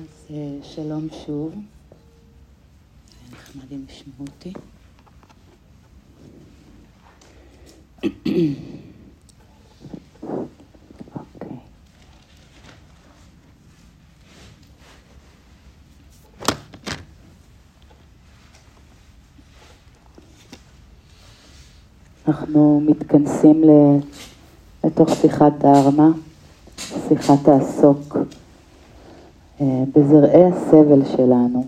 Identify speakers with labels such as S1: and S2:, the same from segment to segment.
S1: אז אה, שלום שוב. נחמד אם ישמעו אותי. אוקיי. אנחנו מתכנסים לתוך שיחת דרמה, שיחה תעסוק אה, בזרעי הסבל שלנו.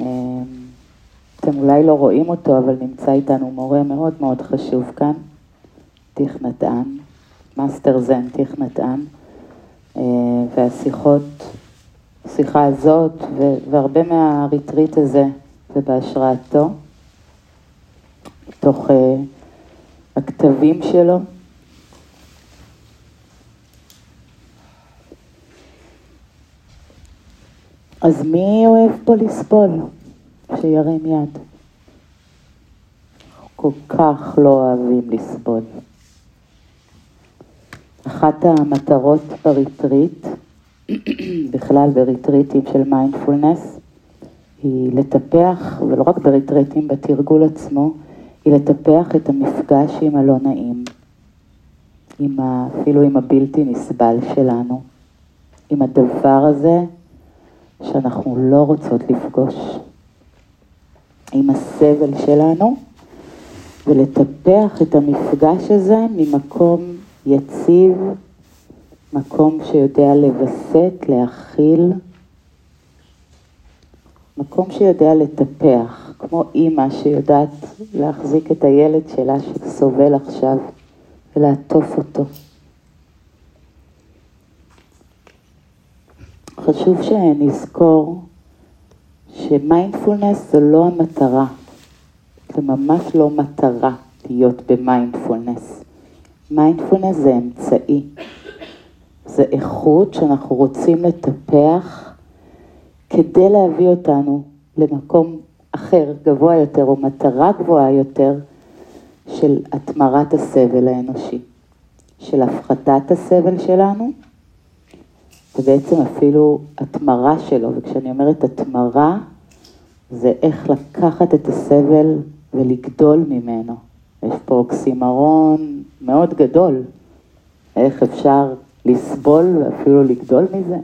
S1: אה, אתם אולי לא רואים אותו, אבל נמצא איתנו מורה מאוד מאוד חשוב כאן, טיך נתן, מאסטר זן טיך נתן, אה, והשיחות, השיחה הזאת והרבה מהריטריט הזה זה בהשראתו, מתוך הכתבים שלו. אז מי אוהב פה לסבול? שירים יד. כל כך לא אוהבים לסבול. אחת המטרות בריטריט, בכלל בריטריטים של מיינדפולנס, היא לטפח, ולא רק בריטריטים, בתרגול עצמו, היא לטפח את המפגש עם הלא נעים, עם ה, אפילו עם הבלתי נסבל שלנו, עם הדבר הזה שאנחנו לא רוצות לפגוש עם הסבל שלנו, ולטפח את המפגש הזה ממקום יציב, מקום שיודע לווסת, להכיל, מקום שיודע לטפח, כמו אימא שיודעת להחזיק את הילד שלה שסובל עכשיו ולעטוף אותו. חשוב שנזכור שמיינדפולנס זה לא המטרה, זה ממש לא מטרה להיות במיינדפולנס. מיינדפולנס זה אמצעי, זה איכות שאנחנו רוצים לטפח כדי להביא אותנו למקום אחר, גבוה יותר, או מטרה גבוהה יותר, של התמרת הסבל האנושי, של הפחתת הסבל שלנו ובעצם אפילו התמרה שלו, וכשאני אומרת התמרה, זה איך לקחת את הסבל ולגדול ממנו. יש פה אוקסימרון מאוד גדול, איך אפשר לסבול ואפילו לגדול מזה.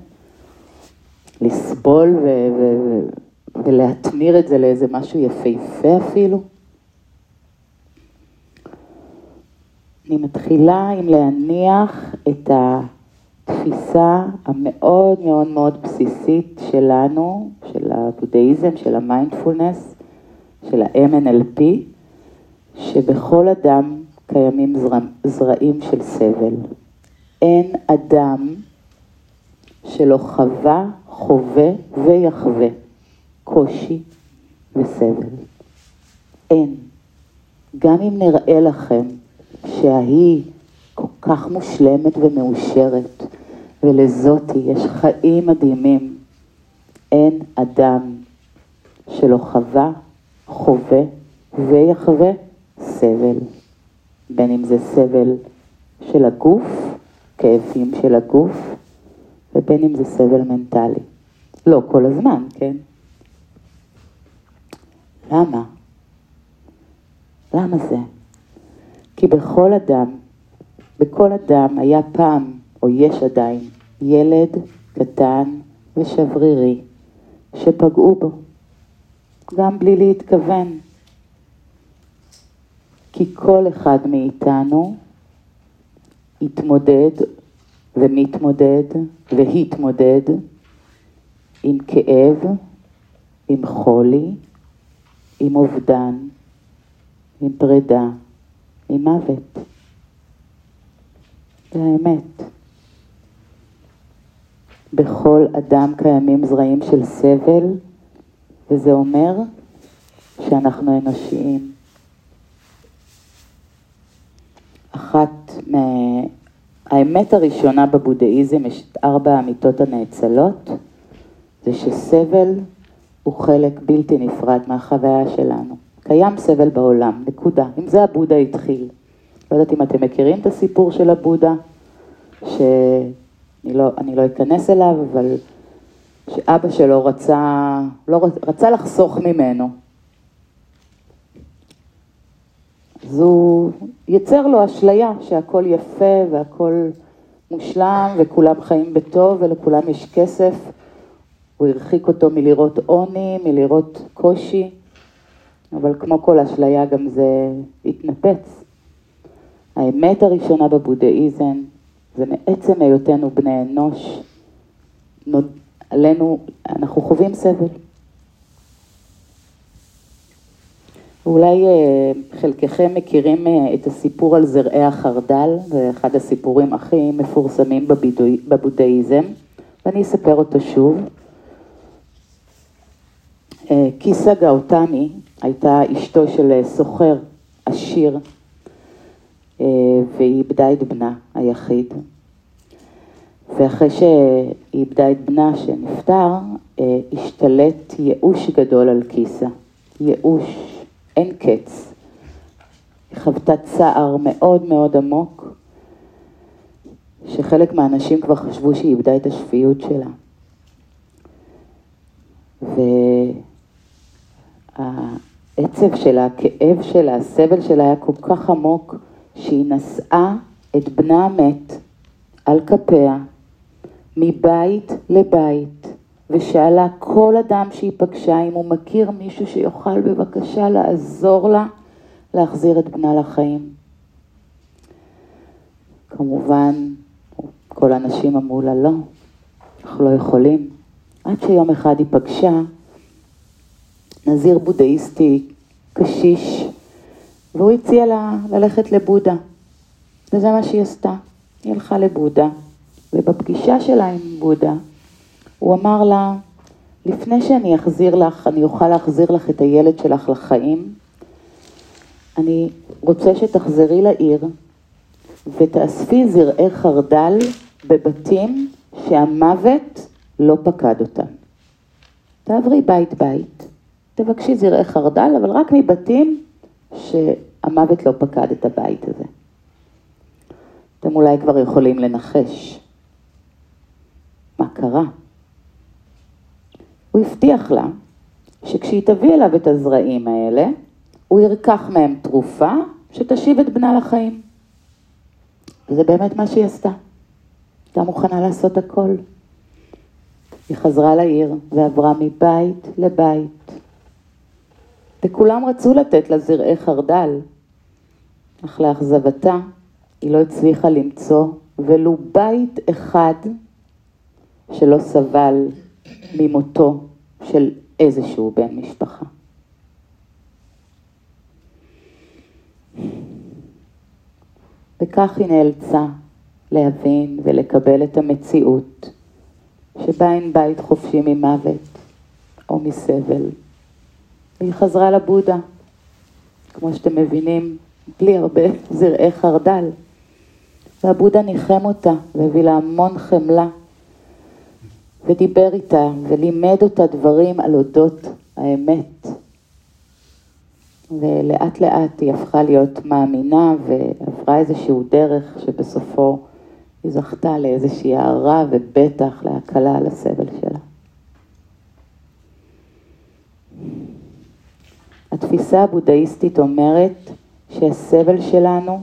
S1: לסבול ו- ו- ולהתמיר את זה לאיזה משהו יפהפה אפילו. אני מתחילה עם להניח את ה... התפיסה המאוד מאוד מאוד בסיסית שלנו, של הבודהיזם, של המיינדפולנס, של ה-MNLP, שבכל אדם קיימים זרע, זרעים של סבל. אין אדם שלא חווה, חווה ויחווה קושי וסבל. אין. גם אם נראה לכם שההיא כל כך מושלמת ומאושרת, ולזאתי יש חיים מדהימים. אין אדם שלא חווה, חווה ויחווה סבל. בין אם זה סבל של הגוף, כאבים של הגוף, ובין אם זה סבל מנטלי. לא כל הזמן, כן? למה? למה זה? כי בכל אדם, בכל אדם היה פעם או יש עדיין, ילד קטן ושברירי שפגעו בו, גם בלי להתכוון. כי כל אחד מאיתנו התמודד ומתמודד והתמודד עם כאב, עם חולי, עם אובדן, עם פרידה, עם מוות. זה האמת. בכל אדם קיימים זרעים של סבל, וזה אומר שאנחנו אנושיים. אחת מהאמת הראשונה בבודהיזם, יש את ארבע האמיתות הנאצלות, זה שסבל הוא חלק בלתי נפרד מהחוויה שלנו. קיים סבל בעולם, נקודה. עם זה הבודה התחיל. לא יודעת אם אתם מכירים את הסיפור של הבודה, ש... אני לא, לא אכנס אליו, אבל שאבא שלו רצה, לא, רצה לחסוך ממנו. אז הוא יצר לו אשליה שהכל יפה והכל מושלם וכולם חיים בטוב ולכולם יש כסף. הוא הרחיק אותו מלראות עוני, מלראות קושי, אבל כמו כל אשליה גם זה התנפץ. האמת הראשונה בבודהיזם זה מעצם היותנו בני אנוש, עלינו, אנחנו חווים סבל. אולי אה, חלקכם מכירים אה, את הסיפור על זרעי החרדל, זה אחד הסיפורים הכי מפורסמים בבודהיזם, ואני אספר אותו שוב. אה, קיסה גאוטמי הייתה אשתו של סוחר עשיר, והיא איבדה את בנה היחיד. ואחרי שהיא איבדה את בנה שנפטר, השתלט ייאוש גדול על קיסה. ייאוש אין קץ. היא חוותה צער מאוד מאוד עמוק, שחלק מהאנשים כבר חשבו שהיא איבדה את השפיות שלה. והעצב שלה, הכאב שלה, הסבל שלה היה כל כך עמוק, שהיא נשאה את בנה המת על כפיה, מבית לבית, ושאלה כל אדם שהיא פגשה אם הוא מכיר מישהו שיוכל בבקשה לעזור לה להחזיר את בנה לחיים. כמובן, כל האנשים אמרו לה לא, אנחנו לא יכולים. עד שיום אחד היא פגשה נזיר בודהיסטי קשיש, והוא הציע לה ללכת לבודה. וזה מה שהיא עשתה. היא הלכה לבודה, ובפגישה שלה עם בודה, הוא אמר לה, לפני שאני אחזיר לך, אני אוכל להחזיר לך את הילד שלך לחיים, אני רוצה שתחזרי לעיר ותאספי זרעי חרדל בבתים שהמוות לא פקד אותם. תעברי בית בית, תבקשי זרעי חרדל, אבל רק מבתים שהמוות לא פקד את הבית הזה. אתם אולי כבר יכולים לנחש. מה קרה? הוא הבטיח לה שכשהיא תביא אליו את הזרעים האלה, הוא ירקח מהם תרופה שתשיב את בנה לחיים. וזה באמת מה שהיא עשתה. הייתה מוכנה לעשות הכל. היא חזרה לעיר ועברה מבית לבית. וכולם רצו לתת לה זרעי חרדל, אך לאכזבתה היא לא הצליחה למצוא ולו בית אחד שלא סבל ממותו של איזשהו בן משפחה. וכך היא נאלצה להבין ולקבל את המציאות שבה אין בית חופשי ממוות או מסבל. והיא חזרה לבודה, כמו שאתם מבינים, בלי הרבה זרעי חרדל. והבודה ניחם אותה והביא לה המון חמלה ודיבר איתה ולימד אותה דברים על אודות האמת. ולאט לאט היא הפכה להיות מאמינה ועברה איזשהו דרך שבסופו היא זכתה לאיזושהי הערה ובטח להקלה על הסבל שלה. התפיסה הבודהיסטית אומרת שהסבל שלנו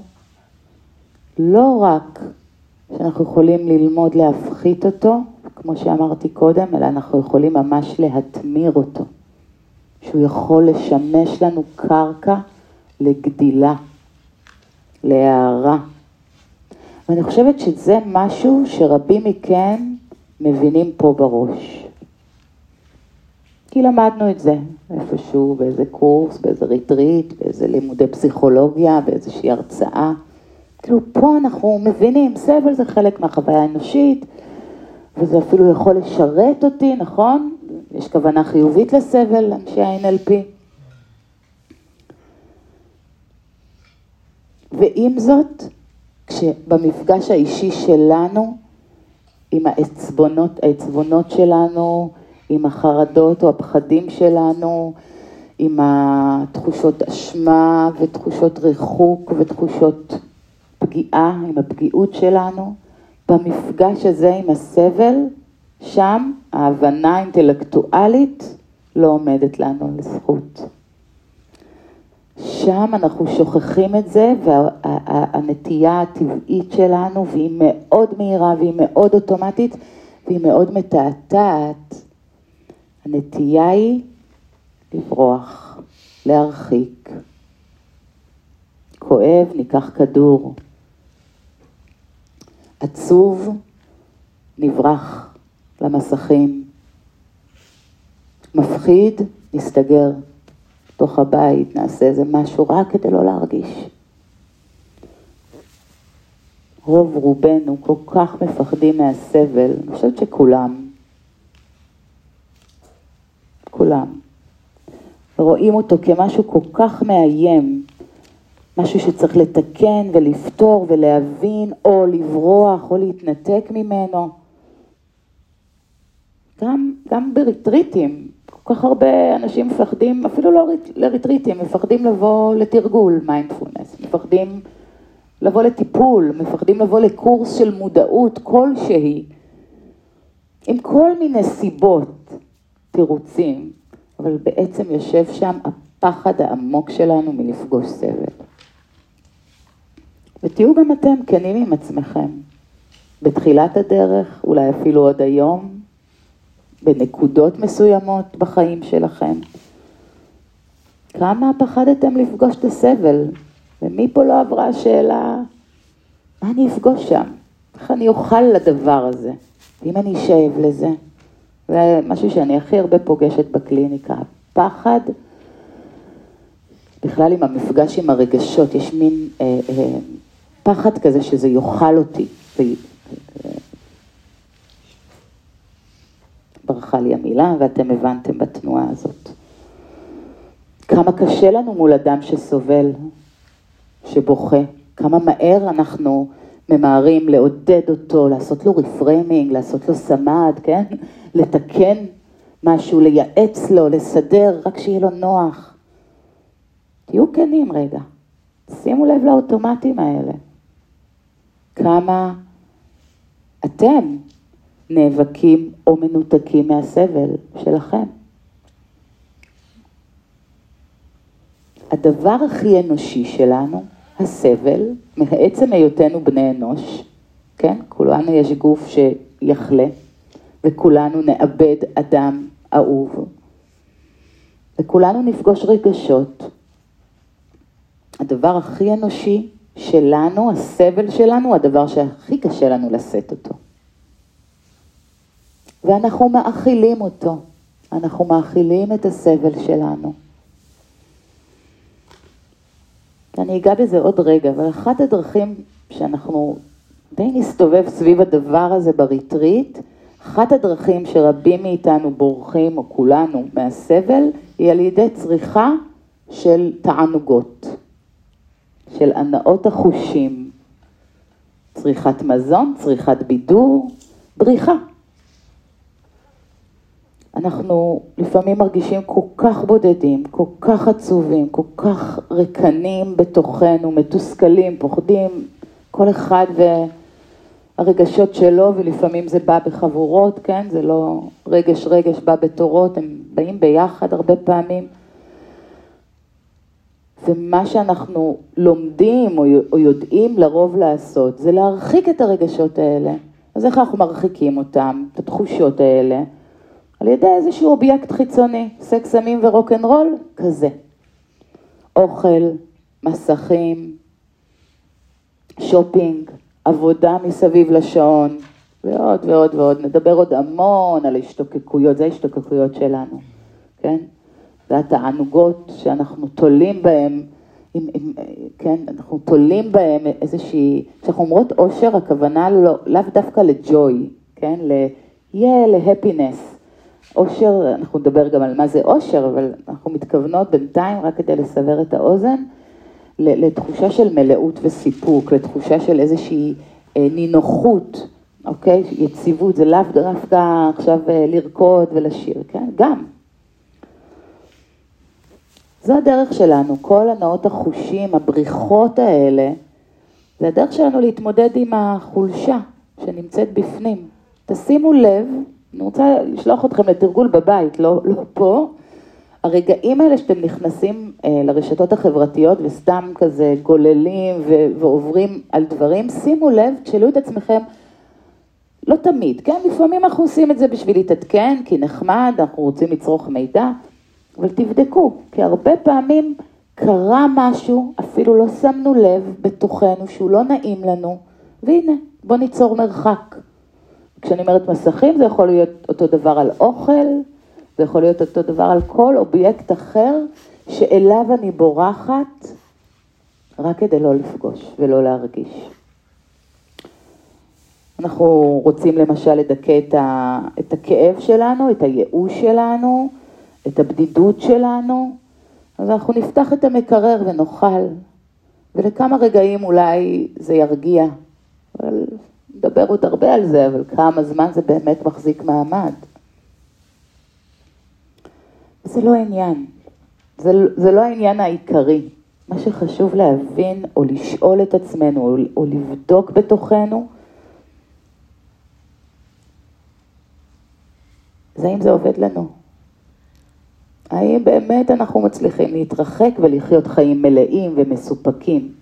S1: לא רק שאנחנו יכולים ללמוד להפחית אותו, כמו שאמרתי קודם, אלא אנחנו יכולים ממש להתמיר אותו, שהוא יכול לשמש לנו קרקע לגדילה, להערה. ואני חושבת שזה משהו שרבים מכם מבינים פה בראש. כי למדנו את זה איפשהו, באיזה קורס, באיזה ריטריט, באיזה לימודי פסיכולוגיה, באיזושהי הרצאה. כאילו פה אנחנו מבינים, סבל זה חלק מהחוויה האנושית, וזה אפילו יכול לשרת אותי, נכון? יש כוונה חיובית לסבל, אנשי ה-NLP. ועם זאת, כשבמפגש האישי שלנו, עם העצבונות, העצבונות שלנו, עם החרדות או הפחדים שלנו, עם התחושות אשמה ותחושות ריחוק ותחושות פגיעה, עם הפגיעות שלנו, במפגש הזה עם הסבל, שם ההבנה האינטלקטואלית לא עומדת לנו לזכות. שם אנחנו שוכחים את זה, והנטייה הטבעית שלנו, והיא מאוד מהירה והיא מאוד אוטומטית, והיא מאוד מתעתעת. הנטייה היא לברוח, להרחיק. כואב, ניקח כדור. עצוב, נברח למסכים. מפחיד, נסתגר. בתוך הבית, נעשה איזה משהו רק כדי לא להרגיש. רוב רובנו כל כך מפחדים מהסבל, אני חושבת שכולם, כולם, רואים אותו כמשהו כל כך מאיים, משהו שצריך לתקן ולפתור ולהבין, או לברוח או להתנתק ממנו. גם, גם בריטריטים, כל כך הרבה אנשים מפחדים, אפילו לא לריטריטים, מפחדים לבוא לתרגול מיינדפולנס, מפחדים לבוא לטיפול, מפחדים לבוא לקורס של מודעות כלשהי, עם כל מיני סיבות, תירוצים, אבל בעצם יושב שם הפחד העמוק שלנו מלפגוש סבל. ותהיו גם אתם כנים עם עצמכם. בתחילת הדרך, אולי אפילו עוד היום, בנקודות מסוימות בחיים שלכם. כמה פחדתם לפגוש את הסבל? ומפה לא עברה השאלה, מה אני אפגוש שם? איך אני אוכל לדבר הזה? ואם אני אשאב לזה? זה משהו שאני הכי הרבה פוגשת בקליניקה, הפחד, בכלל עם המפגש עם הרגשות, יש מין אה, אה, פחד כזה שזה יאכל אותי, ברחה לי המילה, ואתם הבנתם בתנועה הזאת. כמה קשה לנו מול אדם שסובל, שבוכה, כמה מהר אנחנו ממהרים לעודד אותו, לעשות לו reframing, לעשות לו סמד, כן? לתקן משהו, לייעץ לו, לסדר, רק שיהיה לו נוח. תהיו כנים רגע, שימו לב לאוטומטים האלה. כמה אתם נאבקים או מנותקים מהסבל שלכם. הדבר הכי אנושי שלנו, הסבל, מעצם היותנו בני אנוש, כן? כולנו יש גוף שיחלה, וכולנו נאבד אדם אהוב, וכולנו נפגוש רגשות. הדבר הכי אנושי שלנו, הסבל שלנו, הדבר שהכי קשה לנו לשאת אותו. ואנחנו מאכילים אותו, אנחנו מאכילים את הסבל שלנו. אני אגע בזה עוד רגע, אבל אחת הדרכים שאנחנו די נסתובב סביב הדבר הזה בריטריט, אחת הדרכים שרבים מאיתנו בורחים, או כולנו, מהסבל, היא על ידי צריכה של תענוגות, של הנאות החושים, צריכת מזון, צריכת בידור, בריחה. אנחנו לפעמים מרגישים כל כך בודדים, כל כך עצובים, כל כך ריקנים בתוכנו, מתוסכלים, פוחדים, כל אחד והרגשות שלו, ולפעמים זה בא בחבורות, כן? זה לא רגש רגש בא בתורות, הם באים ביחד הרבה פעמים. ומה שאנחנו לומדים או יודעים לרוב לעשות, זה להרחיק את הרגשות האלה. אז איך אנחנו מרחיקים אותם, את התחושות האלה? על ידי איזשהו אובייקט חיצוני, סקס, סמים ורוקנרול, כזה. אוכל, מסכים, שופינג, עבודה מסביב לשעון, ועוד ועוד ועוד. נדבר עוד המון על השתוקקויות, זה ההשתוקקויות שלנו, כן? זה התענוגות שאנחנו תולים בהם, עם, עם, כן, אנחנו תולים בהם איזושהי, כשאנחנו אומרות אושר, הכוונה לא, לאו דווקא לג'וי, כן? ל... יהיה להפינס. אושר, אנחנו נדבר גם על מה זה אושר, אבל אנחנו מתכוונות בינתיים, רק כדי לסבר את האוזן, לתחושה של מלאות וסיפוק, לתחושה של איזושהי אה, נינוחות, אוקיי? יציבות, זה לאו דווקא עכשיו אה, לרקוד ולשיר, כן? גם. זו הדרך שלנו, כל הנאות החושים, הבריחות האלה, זה הדרך שלנו להתמודד עם החולשה שנמצאת בפנים. תשימו לב אני רוצה לשלוח אתכם לתרגול בבית, לא, לא פה. הרגעים האלה שאתם נכנסים אה, לרשתות החברתיות וסתם כזה גוללים ו- ועוברים על דברים, שימו לב, תשאלו את עצמכם, לא תמיד, כן? לפעמים אנחנו עושים את זה בשביל להתעדכן, כי נחמד, אנחנו רוצים לצרוך מידע, אבל תבדקו, כי הרבה פעמים קרה משהו, אפילו לא שמנו לב בתוכנו שהוא לא נעים לנו, והנה, בוא ניצור מרחק. כשאני אומרת מסכים, זה יכול להיות אותו דבר על אוכל, זה יכול להיות אותו דבר על כל אובייקט אחר שאליו אני בורחת רק כדי לא לפגוש ולא להרגיש. אנחנו רוצים למשל לדכא את, ה, את הכאב שלנו, את הייאוש שלנו, את הבדידות שלנו, אז אנחנו נפתח את המקרר ונאכל, ולכמה רגעים אולי זה ירגיע, אבל נדבר עוד הרבה על זה, אבל כמה זמן זה באמת מחזיק מעמד. זה לא העניין, זה, זה לא העניין העיקרי. מה שחשוב להבין או לשאול את עצמנו או, או לבדוק בתוכנו, זה האם זה עובד לנו. האם באמת אנחנו מצליחים להתרחק ולחיות חיים מלאים ומסופקים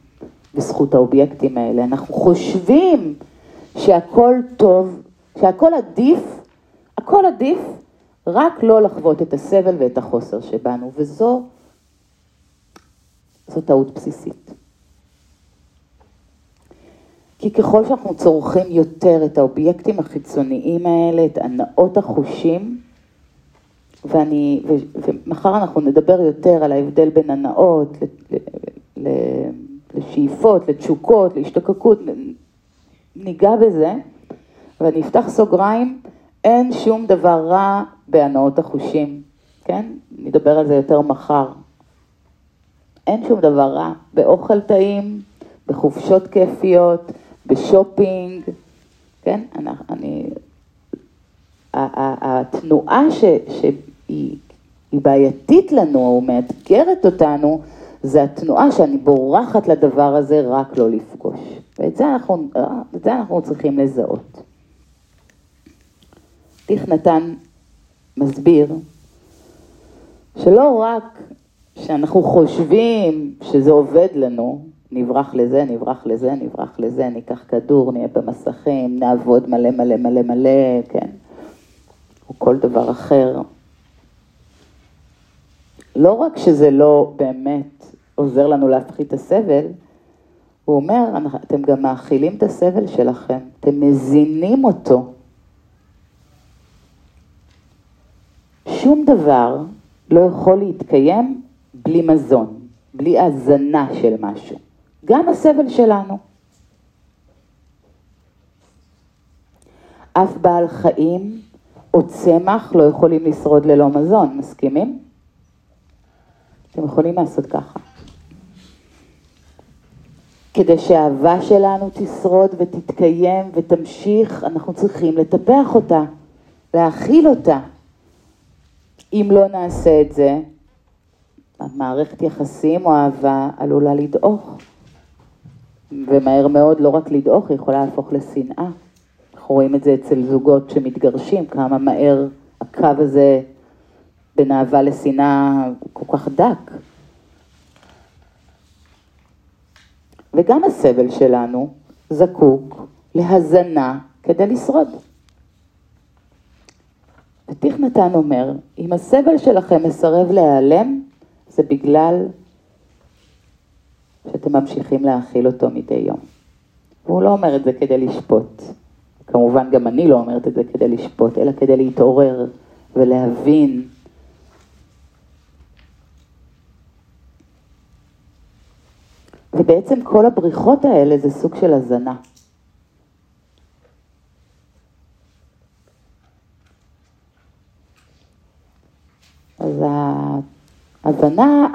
S1: בזכות האובייקטים האלה. אנחנו חושבים שהכל טוב, שהכל עדיף, הכל עדיף, רק לא לחוות את הסבל ואת החוסר שבנו, וזו זו טעות בסיסית. כי ככל שאנחנו צורכים יותר את האובייקטים החיצוניים האלה, את הנאות החושים, ואני, ו, ומחר אנחנו נדבר יותר על ההבדל בין הנאות לשאיפות, לתשוקות, להשתוקקות, ניגע בזה, ואני אפתח סוגריים, אין שום דבר רע בהנאות החושים, כן? נדבר על זה יותר מחר. אין שום דבר רע באוכל טעים, בחופשות כיפיות, בשופינג, כן? אני, אני התנועה ש, שהיא בעייתית לנו, או מאתגרת אותנו, זה התנועה שאני בורחת לדבר הזה רק לא לפגוש. ואת זה אנחנו, את זה אנחנו צריכים לזהות. טיך נתן מסביר שלא רק שאנחנו חושבים שזה עובד לנו, נברח לזה, נברח לזה, נברח לזה, ניקח כדור, נהיה במסכים, נעבוד מלא מלא מלא מלא, כן, או כל דבר אחר. לא רק שזה לא באמת עוזר לנו להפחית את הסבל, הוא אומר, אתם גם מאכילים את הסבל שלכם, אתם מזינים אותו. שום דבר לא יכול להתקיים בלי מזון, בלי הזנה של משהו. גם הסבל שלנו. אף בעל חיים או צמח לא יכולים לשרוד ללא מזון, מסכימים? אתם יכולים לעשות ככה. כדי שהאהבה שלנו תשרוד ותתקיים ותמשיך, אנחנו צריכים לטפח אותה, להכיל אותה. אם לא נעשה את זה, המערכת יחסים או אהבה עלולה לדעוך. ומהר מאוד לא רק לדעוך, היא יכולה להפוך לשנאה. אנחנו רואים את זה אצל זוגות שמתגרשים, כמה מהר הקו הזה בין אהבה לשנאה כל כך דק. וגם הסבל שלנו זקוק להזנה כדי לשרוד. ותיך נתן אומר, אם הסבל שלכם מסרב להיעלם, זה בגלל שאתם ממשיכים להאכיל אותו מדי יום. והוא לא אומר את זה כדי לשפוט. כמובן גם אני לא אומרת את זה כדי לשפוט, אלא כדי להתעורר ולהבין ובעצם כל הבריחות האלה זה סוג של הזנה. ההבנה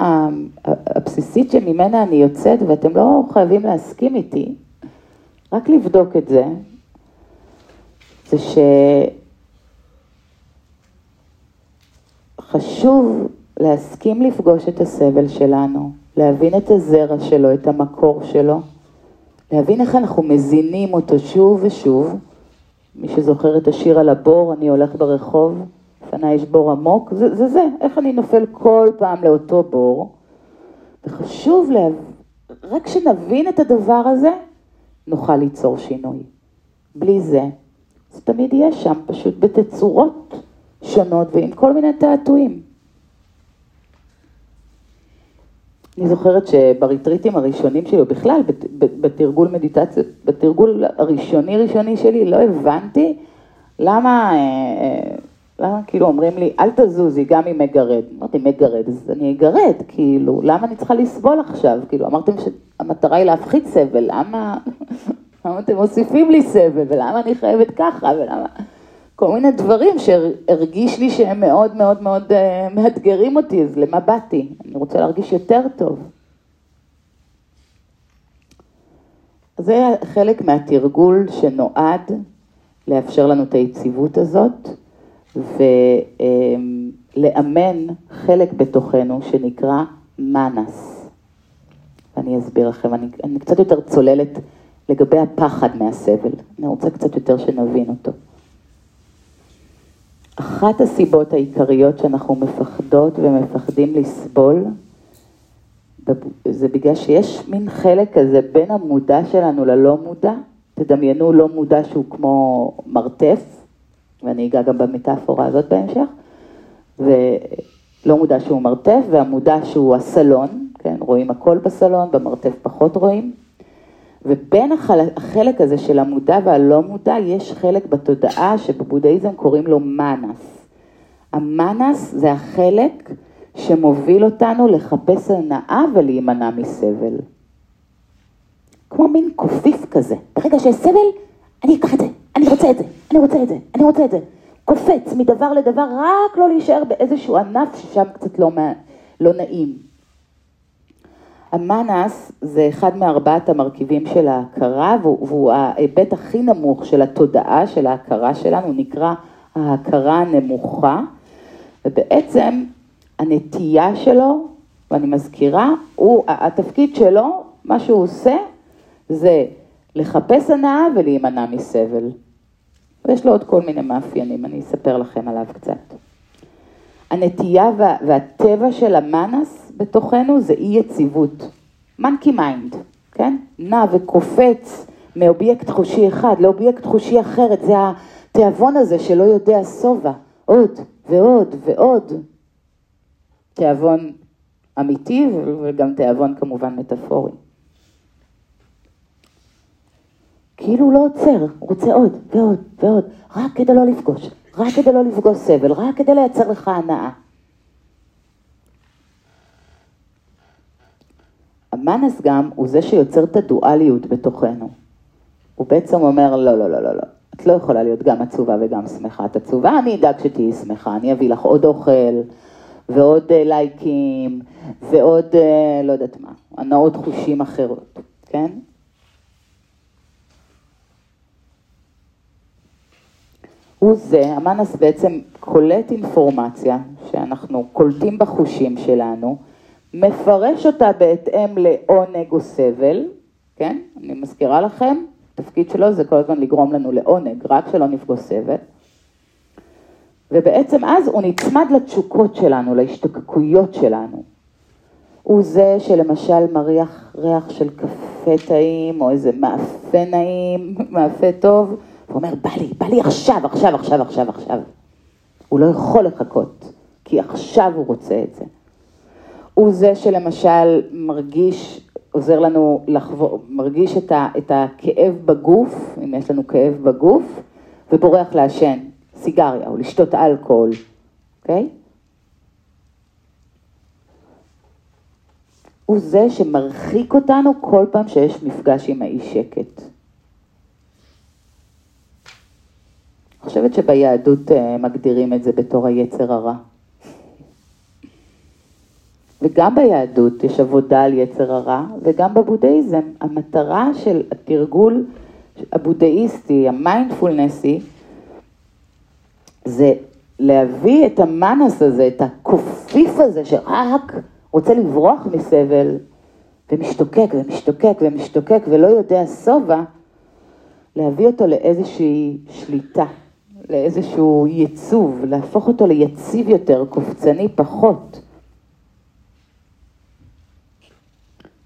S1: הבסיסית שממנה אני יוצאת, ואתם לא חייבים להסכים איתי, רק לבדוק את זה, זה שחשוב להסכים לפגוש את הסבל שלנו, להבין את הזרע שלו, את המקור שלו, להבין איך אנחנו מזינים אותו שוב ושוב, מי שזוכר את השיר על הבור, אני הולך ברחוב, לפניי יש בור עמוק, זה, זה זה, איך אני נופל כל פעם לאותו בור. וחשוב להב... רק שנבין את הדבר הזה, נוכל ליצור שינוי. בלי זה, זה תמיד יהיה שם, פשוט בתצורות שונות ועם כל מיני תעתועים. אני זוכרת שבריטריטים הראשונים שלי, או בכלל בתרגול מדיטציות, בתרגול הראשוני ראשוני שלי, לא הבנתי למה, אה, אה, כאילו אומרים לי, אל תזוזי, גם אם מגרד. אמרתי, מגרד, אז אני אגרד, כאילו, למה אני צריכה לסבול עכשיו? כאילו, אמרתם שהמטרה היא להפחית סבל, למה, למה אתם מוסיפים לי סבל, ולמה אני חייבת ככה, ולמה... כל מיני דברים שהרגיש לי שהם מאוד מאוד מאוד אה, מאתגרים אותי, אז למה באתי? אני רוצה להרגיש יותר טוב. זה חלק מהתרגול שנועד לאפשר לנו את היציבות הזאת ולאמן חלק בתוכנו שנקרא מנס. ואני אסביר לכם, אני, אני קצת יותר צוללת לגבי הפחד מהסבל, אני רוצה קצת יותר שנבין אותו. אחת הסיבות העיקריות שאנחנו מפחדות ומפחדים לסבול, זה בגלל שיש מין חלק כזה בין המודע שלנו ללא מודע. תדמיינו לא מודע שהוא כמו מרתף, ואני אגע גם במטאפורה הזאת בהמשך, ולא מודע שהוא מרתף, והמודע שהוא הסלון, כן, רואים הכל בסלון, במרתף פחות רואים. ובין החלק הזה של המודע והלא מודע, יש חלק בתודעה שבבודהיזם קוראים לו מנס. המנס זה החלק שמוביל אותנו לחפש הנאה ולהימנע מסבל. כמו מין קופיף כזה. ברגע שיש סבל, אני אקח את זה, אני רוצה את זה, אני רוצה את זה, אני רוצה את זה. קופץ מדבר לדבר, רק לא להישאר באיזשהו ענף ששם קצת לא, לא נעים. המנס זה אחד מארבעת המרכיבים של ההכרה, והוא ההיבט הכי נמוך של התודעה, של ההכרה שלנו, הוא נקרא ההכרה הנמוכה, ובעצם הנטייה שלו, ואני מזכירה, הוא, התפקיד שלו, מה שהוא עושה, זה לחפש הנאה ולהימנע מסבל. ויש לו עוד כל מיני מאפיינים, אני אספר לכם עליו קצת. הנטייה וה, והטבע של ה manas בתוכנו זה אי יציבות. monkey mind, כן? נע וקופץ מאובייקט חושי אחד לאובייקט חושי אחרת, זה התיאבון הזה שלא יודע שובע, עוד ועוד ועוד. תיאבון אמיתי וגם תיאבון כמובן מטאפורי. כאילו הוא לא עוצר, הוא רוצה עוד ועוד ועוד, רק כדי לא לפגוש, רק כדי לא לפגוש סבל, רק כדי לייצר לך הנאה. המאנס גם הוא זה שיוצר את הדואליות בתוכנו. הוא בעצם אומר, לא, לא, לא, לא, לא, את לא יכולה להיות גם עצובה וגם שמחה. את עצובה, אני אדאג שתהיי שמחה, אני אביא לך עוד אוכל, ועוד uh, לייקים, ועוד, uh, לא יודעת מה, הנאות חושים אחרות, כן? הוא זה, המאנס בעצם קולט אינפורמציה שאנחנו קולטים בחושים שלנו, מפרש אותה בהתאם לעונג או סבל, כן? אני מזכירה לכם, התפקיד שלו זה כל הזמן לגרום לנו לעונג, רק שלא נפגוש סבל. ובעצם אז הוא נצמד לתשוקות שלנו, להשתוקקויות שלנו. הוא זה שלמשל מריח ריח של קפה טעים, או איזה מאפה נעים, מאפה טוב, הוא אומר, בא לי, בא לי עכשיו, עכשיו, עכשיו, עכשיו, עכשיו. הוא לא יכול לחכות, כי עכשיו הוא רוצה את זה. הוא זה שלמשל מרגיש, עוזר לנו לחבור, מרגיש את, ה, את הכאב בגוף, אם יש לנו כאב בגוף, ובורח לעשן סיגריה או לשתות אלכוהול, אוקיי? Okay? הוא זה שמרחיק אותנו כל פעם שיש מפגש עם האי שקט. חושבת שביהדות אה, מגדירים את זה בתור היצר הרע. וגם ביהדות יש עבודה על יצר הרע, וגם בבודהיזם. המטרה של התרגול הבודהיסטי, המיינדפולנסי, זה להביא את המאנס הזה, את הקופיף הזה שרק רוצה לברוח מסבל, ומשתוקק ומשתוקק ומשתוקק ולא יודע שובע, להביא אותו לאיזושהי שליטה, לאיזשהו ייצוב, להפוך אותו ליציב יותר, קופצני פחות.